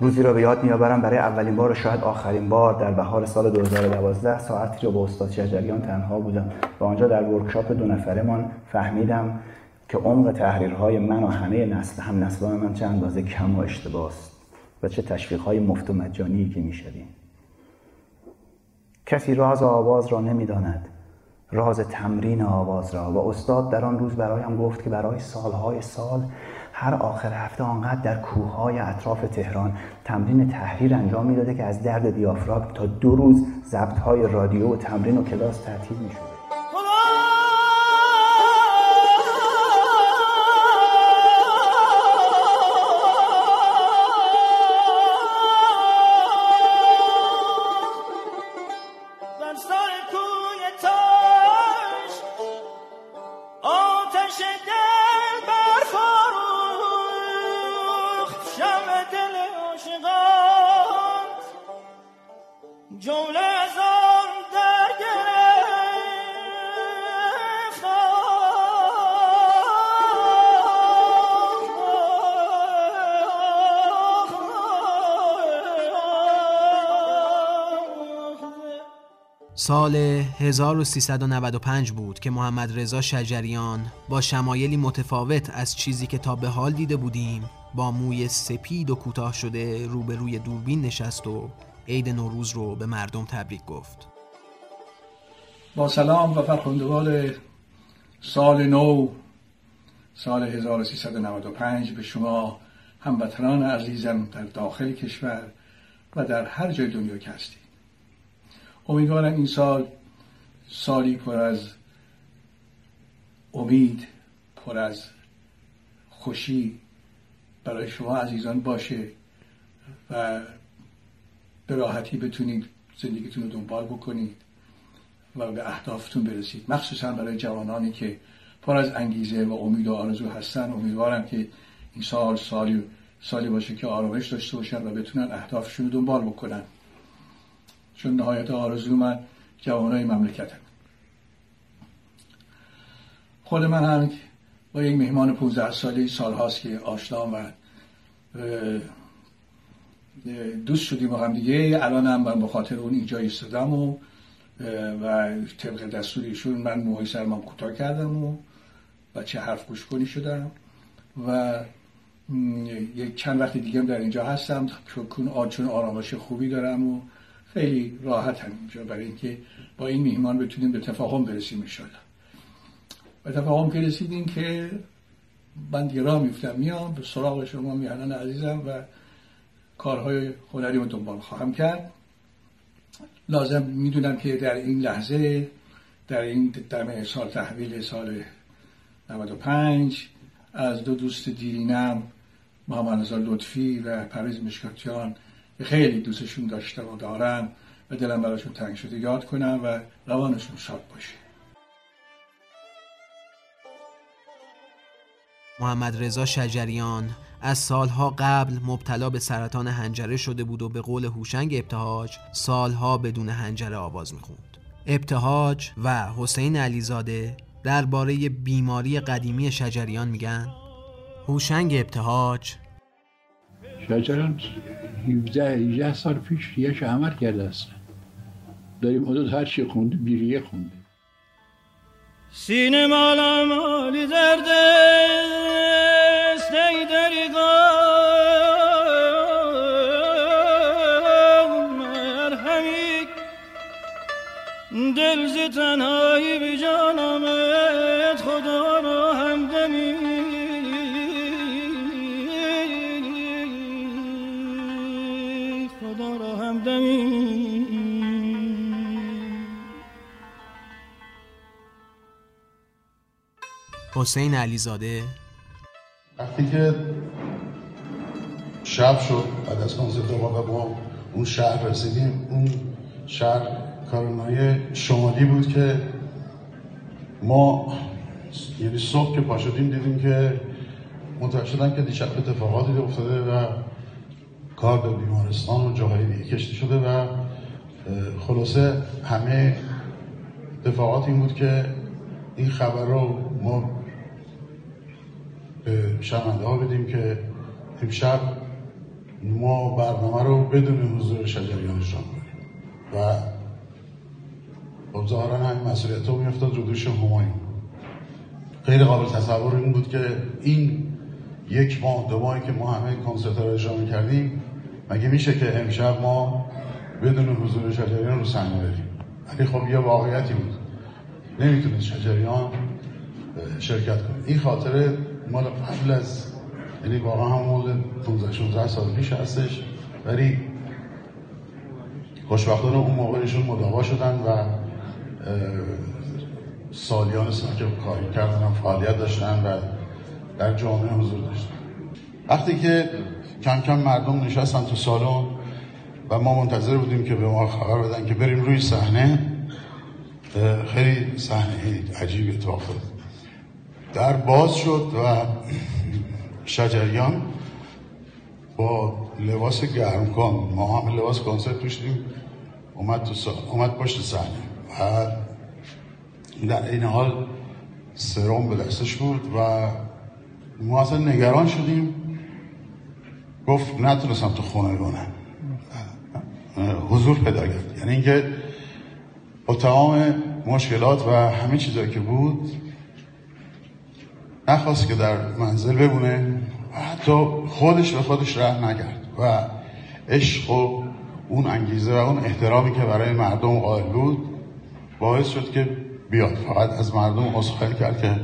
روزی را به یاد میآورم برای اولین بار و شاید آخرین بار در بهار سال 2012 ساعتی را با استاد شجریان تنها بودم. و آنجا در ورکشاپ دو نفرمان فهمیدم که عمق تحریرهای من و همه نسل هم نسلان من چه اندازه کم و اشتباه است و چه تشویقهای مفت و مجانی که می‌شویم. کسی راز آواز را نمی‌داند. راز تمرین آواز را. و استاد در آن روز برایم گفت که برای سالهای سال هر آخر هفته آنقدر در کوههای اطراف تهران تمرین تحریر انجام می‌داده که از درد دیافراگم تا دو روز ضبطهای رادیو و تمرین و کلاس تعطیل می‌شده سال 1395 بود که محمد رضا شجریان با شمایلی متفاوت از چیزی که تا به حال دیده بودیم با موی سپید و کوتاه شده روبروی دوربین نشست و عید نوروز رو به مردم تبریک گفت. با سلام و فرخندوال سال نو سال 1395 به شما هموطنان عزیزم در داخل کشور و در هر جای دنیا که هستید. امیدوارم این سال سالی پر از امید پر از خوشی برای شما عزیزان باشه و به راحتی بتونید زندگیتون رو دنبال بکنید و به اهدافتون برسید. مخصوصا برای جوانانی که پر از انگیزه و امید و آرزو هستن. امیدوارم که این سال سالی سالی باشه که آرامش داشته باشن و بتونن اهدافشون رو دنبال بکنن. چون نهایت آرزو من جوانای مملکتم. خود من هم با یک مهمان 15 ساله سال هاست که آشنام و دوست شدیم با هم دیگه. الان هم من به خاطر اون اینجا ایستادم و و طبق دستور ایشون من موهای سرمام کوتاه کردم و و چه حرف گوش کنی شدم. و یک چند وقت دیگه در اینجا هستم. چون آرامش خوبی دارم و خیلی راحتم اینجا برای اینکه با این میهمان بتونیم به تفاهم برسیم انشالله به تفاهم که رسیدیم که من دیگه راه میفتم میام به سراغ شما میهنان عزیزم و کارهای هنری رو دنبال خواهم کرد. لازم می‌دونم که در این لحظه در این دم سال تحویل سال 95 از دو دوست دیرینم محمد رضا لطفی و پرویز مشکاتیان خیلی دوستشون داشتم و دارم و دلم براشون تنگ شده. یاد کنم و روانشون شاد باشه. محمد رضا شجریان از سالها قبل مبتلا به سرطان هنجره شده بود و به قول هوشنگ ابتهاج سالها بدون هنجره آواز می‌خوند. ابتهاج و حسین علیزاده درباره بیماری قدیمی شجریان میگن. هوشنگ ابتهاج شجریان 17 18 سال پیش ریهش عمل کرده است. داریم حدود هر چی خونده بیریه خونده سینه مالم مالی درد است حسین علیزاده. وقتی که شب شد بعد از کنسرت و ما اون شهر رسیدیم اون شهر کارونای شمالی بود که ما یعنی صبح که پا شدیم دیدیم که متوجه شدن که دیشب اتفاقاتی افتاده و کار به بیمارستان و جاهای دیگه کشته شده و خلاصه همه اتفاقات این بود که این خبر رو ما به شنونده ها بدیم که امشب ما برنامه رو بدون حضور شجریان کنیم و خب ظاهرا همین مسئولیت رو میافتاد رو دوش همایون غیر قابل تصور این بود که این یک ماه دو ماهی که ما همه کنسرت رو اجرا می‌کردیم مگه میشه که امشب ما بدون حضور شجریان رو صحنه بریم ولی خب یه واقعیتی بود. نمی‌تونست شجریان شرکت کنه. این خاطره مال قبل از یعنی واقعا هم مول 15 16 سال پیش هستش. ولی خوشبختانه اون موقع ایشون مداوا شدن و سالیان سال که کاری کردن هم فعالیت داشتن و در جامعه حضور داشتن. وقتی که کم کم مردم نشستن تو سالن و ما منتظر بودیم که به ما خبر بدن که بریم روی صحنه خیلی صحنه عجیب اتفاق افتاد. در باز شد و شجریان با لباس گرمکن ما هم لباس کنسرت پوشیدیم اومد تو. اومد پشت صحنه. و در این حال سرم به دستش بود و ما اصلا نگران شدیم. گفت نتونستم تو خونه بمونم. حضور پیدا کرد. یعنی اینکه با تمام مشکلات و همه چیزایی که بود نخواست که در منزل بمونه و حتی خودش به خودش رحم نکرد و عشق و اون انگیزه و اون احترامی که برای مردم قائل بود باعث شد که بیاد. فقط از مردم عذرخواهی کرد که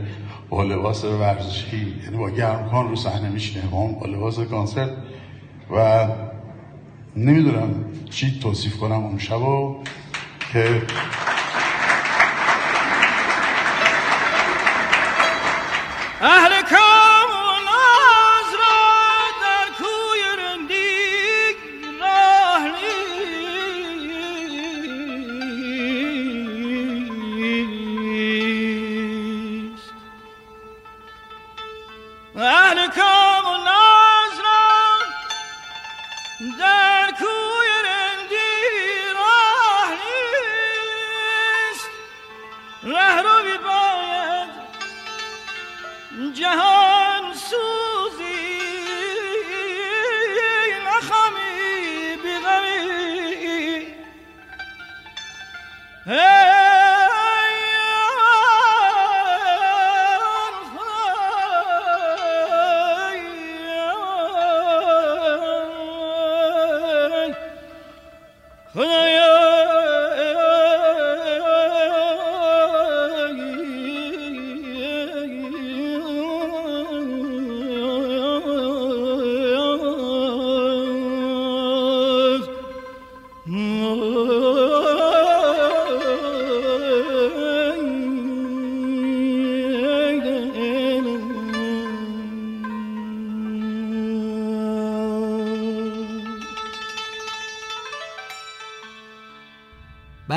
با لباس ورزشی یعنی با گرمکان رو صحنه میشینه با لباس کنسرت و نمی‌دونم چی توصیف کنم اون شب که أهلا.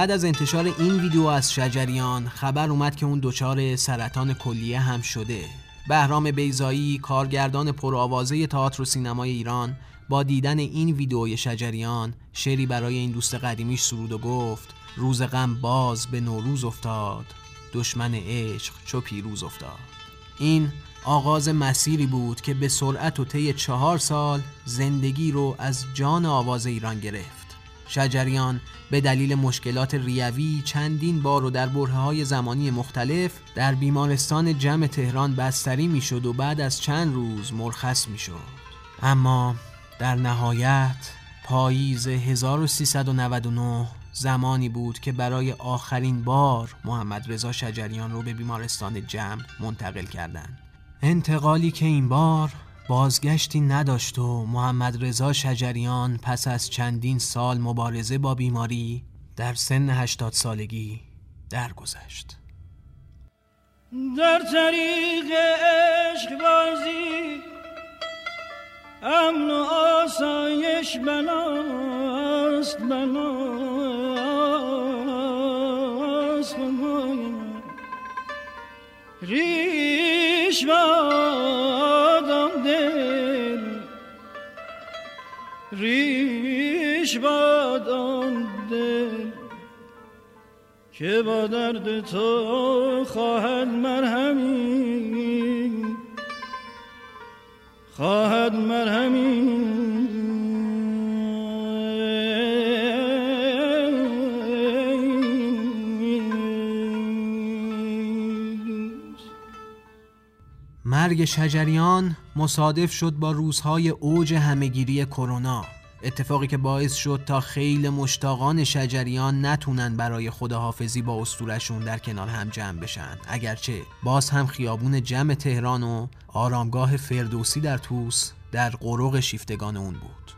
بعد از انتشار این ویدیو از شجریان خبر اومد که اون دچار سرطان کلیه هم شده. بهرام بیزایی کارگردان پرآوازه تئاتر و سینمای ایران با دیدن این ویدیوی شجریان شعری برای این دوست قدیمیش سرود و گفت روز غم باز به نوروز افتاد. دشمن عشق چو پیروز افتاد. این آغاز مسیری بود که به سرعت و طی چهار سال زندگی رو از جان آواز ایران گرفت. شجریان به دلیل مشکلات ریوی چندین بار و در برهه های زمانی مختلف در بیمارستان جمع تهران بستری می‌شد و بعد از چند روز مرخص می‌شد اما در نهایت پاییز 1399 زمانی بود که برای آخرین بار محمد رضا شجریان رو به بیمارستان جمع منتقل کردند. انتقالی که این بار بازگشتی نداشت و محمد رضا شجریان پس از چندین سال مبارزه با بیماری در سن 80 سالگی درگذشت. در طریق عشق بازی امن و آسایش بناست بناست ریش بادم ریش بادم دل که با درد تو خواهد مرهمی. خواهد مرهمی. مرگ شجریان مصادف شد با روزهای اوج همهگیری کرونا. اتفاقی که باعث شد تا خیل مشتاقان شجریان نتونن برای خداحافظی با استورشون در کنار هم جمع بشن. اگرچه باز هم خیابون جمع تهران و آرامگاه فردوسی در توس در قرق شیفتگان اون بود.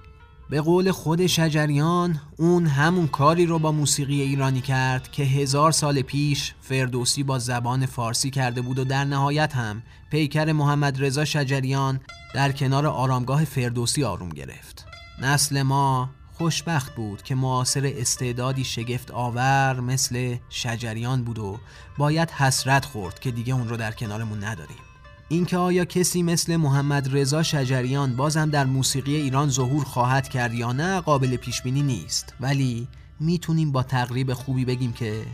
به قول خود شجریان اون همون کاری رو با موسیقی ایرانی کرد که هزار سال پیش فردوسی با زبان فارسی کرده بود و در نهایت هم پیکر محمد رضا شجریان در کنار آرامگاه فردوسی آروم گرفت. نسل ما خوشبخت بود که معاصر استعدادی شگفت آور مثل شجریان بود و باید حسرت خورد که دیگه اون رو در کنارمون نداریم. اینکه آیا کسی مثل محمد رضا شجریان بازم در موسیقی ایران ظهور خواهد کرد یا نه قابل پیش بینی نیست. ولی می‌تونیم با تقریب خوبی بگیم که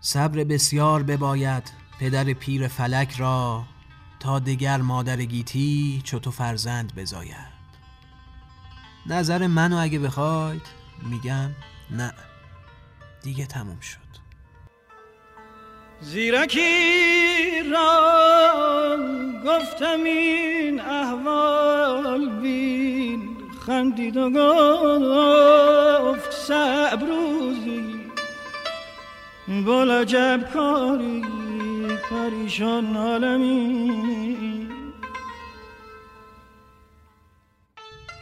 صبر بسیار بباید پدر پیر فلک را تا دگر مادر گیتی تو فرزند بزاید. نظر منو اگه بخواید میگم نه. دیگه تموم شد. زیرکی را گفتم این احوال بین خندید و گفت صبر روزی بلجب کاری پریشان عالمی.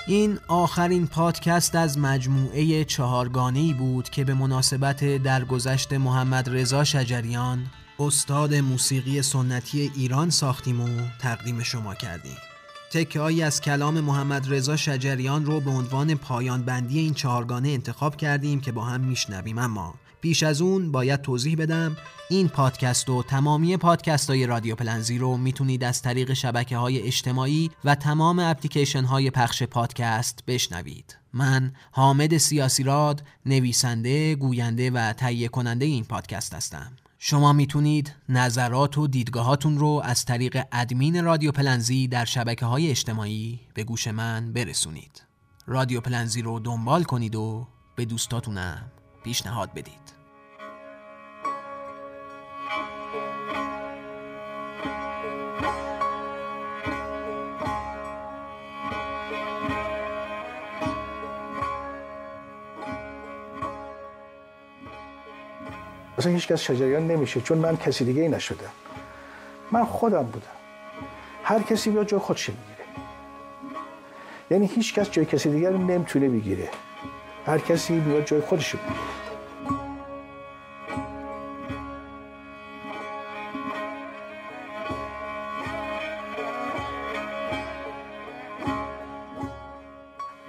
این آخرین پادکست از مجموعه چهارگانه بود که به مناسبت درگذشت محمد رضا شجریان استاد موسیقی سنتی ایران ساختیم و تقدیم شما کردیم. تکه از کلام محمد رضا شجریان رو به عنوان پایان بندی این چهارگانه انتخاب کردیم که با هم میشنویم. اما پیش از اون باید توضیح بدم این پادکست و تمامی پادکست های رادیو پلنزی رو می‌تونید از طریق شبکه های اجتماعی و تمام اپلیکیشن های پخش پادکست بشنوید. من حامد سیاسی راد نویسنده، گوینده و تهیه کننده این پادکست هستم. شما می‌تونید نظرات و دیدگاهاتون رو از طریق ادمین رادیو پلنزی در شبکه های اجتماعی به گوش من برسونید. رادیو پلنزی رو دنبال کنید و به دوستاتونم پیشنهاد بدید. اصلا هیچ کس شجریان نمیشه چون من کسی دیگه ای نشدم من خودم بودم. هر کسی بیا جای خودش می‌گیره. یعنی هیچ کس جای کسی دیگر نمی‌تونه بگیره. هر کسی بیاد جای خودش بگیره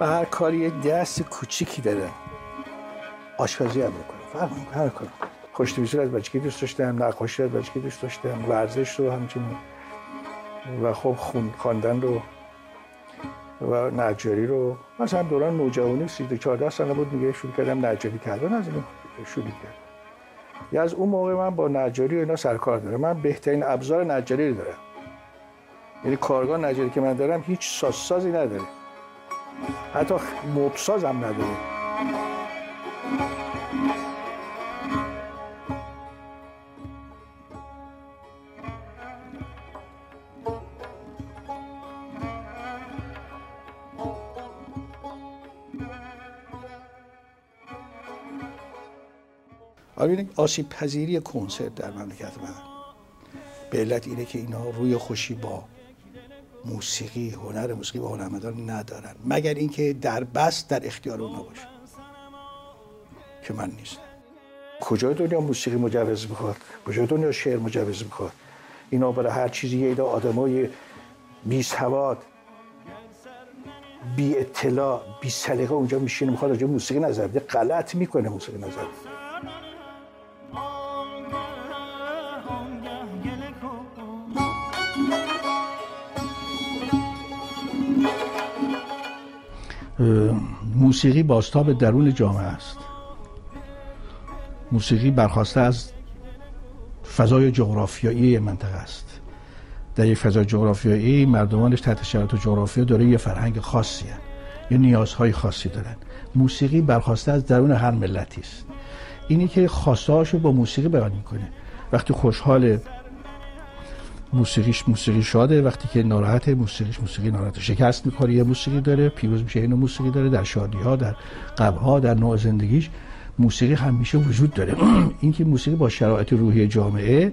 و هر کاری یه دست کوچیکی داره. آشپزی هم بکنه فرق هر کار خوشنویسی از بچگی دوست داشتم نقاشی از بچگی دوست داشتم ورزش رو همچنین. و خب خون خواندن رو و نجاری رو. مثلا دوران نوجوانی 13 14 سال بود میگه شروع کردم نجاری کردن از این شروع کردم. یا از اون موقع من با نجاری و اینا سرکار دارم. من بهترین ابزار نجاری رو دارم. یعنی کارگاه نجاری که من دارم هیچ سازی نداره. حتی مبساز هم نداره آره آسیب پذیری کنسرت در مملکت من. به علت اینه که اینا روی خوشی با موسیقی هنر موسیقی و هنرمندان ندارن. مگر اینکه در بس در اختیار اونا باشه که من نیستم. کجای دنیا موسیقی مجوز می‌خواد؟ کجای دنیا شعر مجوز می‌خواد؟ اینا برای هر چیزی یه ایده آدمای بی سواد بی اطلاع بی سلیقه اونجا میشینه می‌خواد راجع موسیقی نظر بده. غلط می‌کنه موسیقی نظر. موسیقی باستاب درون جامعه است. موسیقی برخواسته از فضای جغرافیایی منطقه است. در یک فضای جغرافیایی مردمانش تحت شرایط جغرافیا داره یه فرهنگ خاصی هست. یه نیازهای خاصی دارن. موسیقی برخواسته از درون هر ملتی است. اینی که خواستهاشو با موسیقی بیان می‌کنه. وقتی خوشحال موسیقیش موسیقی شاده. وقتی که ناراحت موسیقیش موسیقی ناراحت شکست می‌خوره یه موسیقی داره. پیروز میشه اینو موسیقی داره. در شادی ها در غم در نوع زندگیش موسیقی همیشه وجود داره. این که موسیقی با شرایط روحی جامعه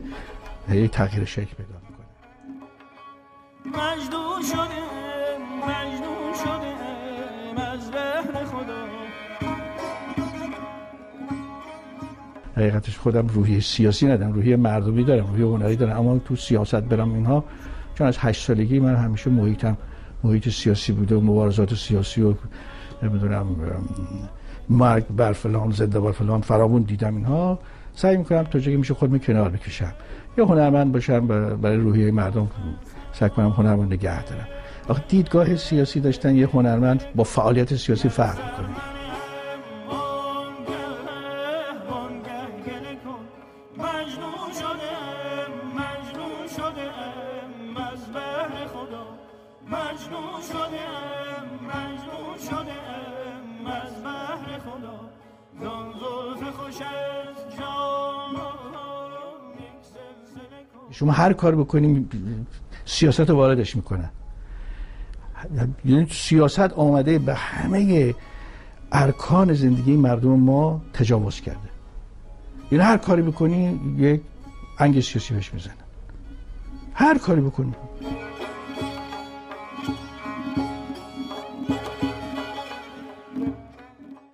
هی تغییر شکل پیدا می‌کنه. مجنون شده مجنون حقیقتش خودم روحی سیاسی ندارم روحی مردمی دارم روحی هنری دارم. اما تو سیاست برم اینها چون از هشت سالگی من همیشه محیطم محیط سیاسی بوده و مبارزات سیاسی و نمی‌دونم مرگ بر فلان زنده بر فلان فراوون دیدم اینها. سعی می‌کنم تا جایی میشه خودم کنار بکشم. یا هنرمند باشم بر- برای روحیه مردم سعی کنم هنرمند نگه دارم. آخه دیدگاه سیاسی داشتن یه هنرمند با فعالیت سیاسی فرق می‌کنه. هر کار بکنیم سیاست رو واردش می‌کنن یعنی سیاست آمده به همه ارکان زندگی مردم ما تجاوز کرده. یعنی هر کاری بکنی یک انگ سیاسی بهش می‌زنن هر کاری بکنی.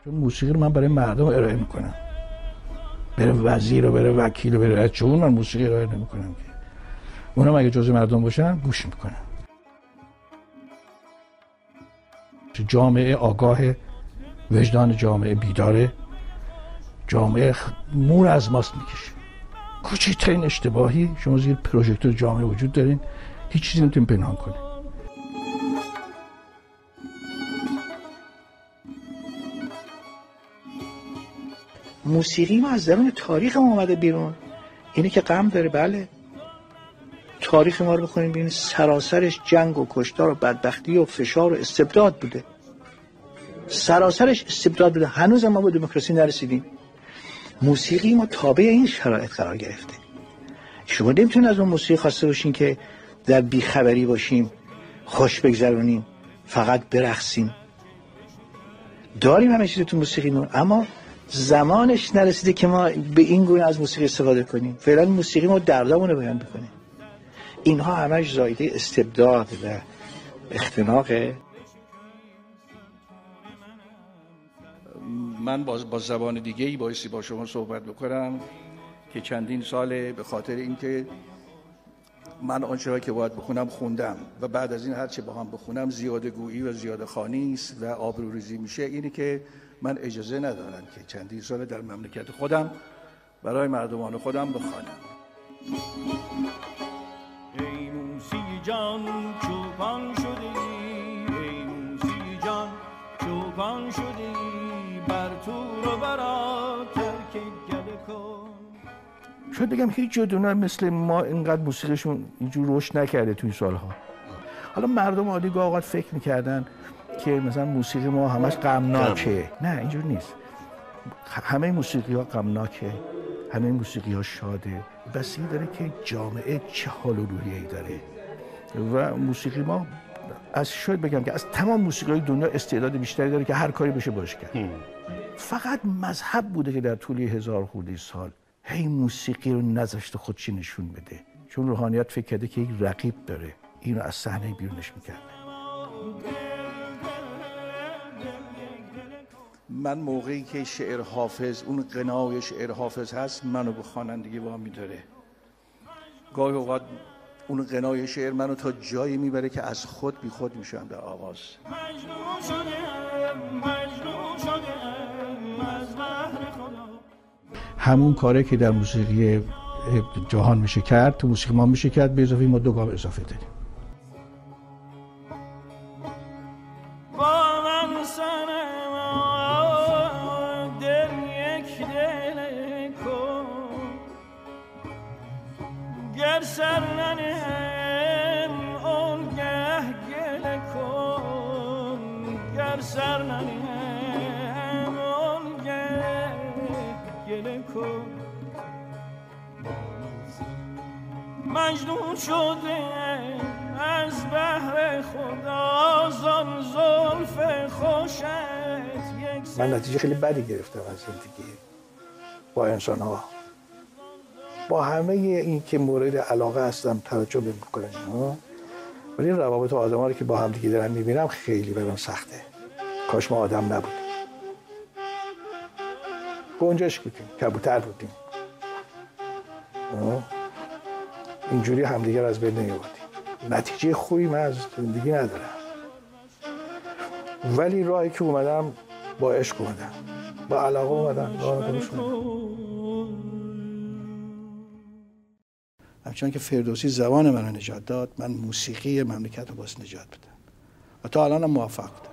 چون موسیقی رو من برای مردم ارائه می‌کنم. بره وزیر و بره وکیل و بره چون من موسیقی ارائه نمی‌کنم که. اونا اگه جزء مردم باشن؟ گوش می‌کنن. جامعه آگاه وجدان جامعه بیداره. جامعه مور از ماست می‌کشه. کوچکترین اشتباهی شما زیر پروژکتور جامعه وجود دارین. هیچ چیزی نمی‌تونین پنهان کنین. موسیقی ما از درون تاریخ ما اومده بیرون. اینه که غم داره بله. تاریخ ما رو بخونیم ببینید سراسرش جنگ و کشتار و بدبختی و فشار و استبداد بوده. سراسرش استبداد بوده. هنوز ما به دموکراسی نرسیدیم. موسیقی ما تابع این شرایط قرار گرفته. شما نمی‌تونید از اون موسیقی خواسته باشین که در بیخبری باشیم خوش بگذرونیم فقط برقصیم. داریم همه چیز تو موسیقی نور اما زمانش نرسیده که ما به این گونه از موسیقی استفاده کنیم. فعلا موسیقی ما دردامون رو بیان بکنیم اینها همش زایده استبداد و اختناقه من با, با زبان دیگه ای بایستی با شما صحبت بکنم که چندین ساله به خاطر اینکه من آنچه که باید بخونم خوندم و بعد از این هرچه با هم بخونم زیاده گویی و زیاده خانی است و آبروریزی میشه. اینه که من اجازه ندارم که چندین سال در مملکت خودم برای مردمان خودم بخوانم. ای موسی جان چوپان شدی. ای موسی جان چوپان شدی. بر تور و برا ترک گله کن. شاید بگم هیچ جا دنیا مثل ما اینقدر موسیقیشون اینجور رشد نکرده توی سالها. حالا مردم عادی گاه اوقات فکر می‌کردن که مثلا موسیقی ما همش غمناکه. نه اینجور نیست. همه موسیقی ها غمناکه. همه موسیقی ها شاده بسیاری داره که جامعه چه حال و روحیه ای داره. و موسیقی ما از شاید بگم که از تمام موسیقی های دنیا استعداد بیشتری داره که هر کاری بشه باش کرد. فقط مذهب بوده که در طول هزار خورده سال هی موسیقی رو نذاشته خودشی نشون بده. چون روحانیت فکر کرده که یک رقیب داره. اینو از صحنه بیرونش می‌کرده. من موقعی که شعر حافظ اون قنای شعر حافظ هست منو به خوانندگی وامی داره گاهی اوقات اون قنای شعر منو تا جایی می‌بره که از خود بی خود میشم در آواز. مجنون شده مجنون شده از بهر خدا. همون کاره که در موسیقی جهان میشه کرد تو موسیقی ما میشه کرد به اضافه ما دو گام اضافه داریم. گر سر ننهم اون گه گل کن. گر سر ننهم اون گه گل کن. مجنون شده از بهر خدا زان زلف خوشت یک من نتیجه خیلی بدی گرفتم از زندگی با انسان ها با همه این که مورد علاقه هستم توجه می‌کنن ها ولی روابط آدم رو که با هم دیگه دارم می‌بینم خیلی برام سخته. کاش ما آدم نبودیم. گنجش بودیم کبوتر بودیم. ها؟ اینجوری همدیگر از بین نمیبردیم نتیجه خوبی من از زندگی ندارم. ولی راهی که اومدم با عشق اومدم. با علاقه اومدم. راه همچنان که فردوسی زبان من رو نجات داد من موسیقی مملکت رو باز نجات بدم. و تا الان موفق بودم.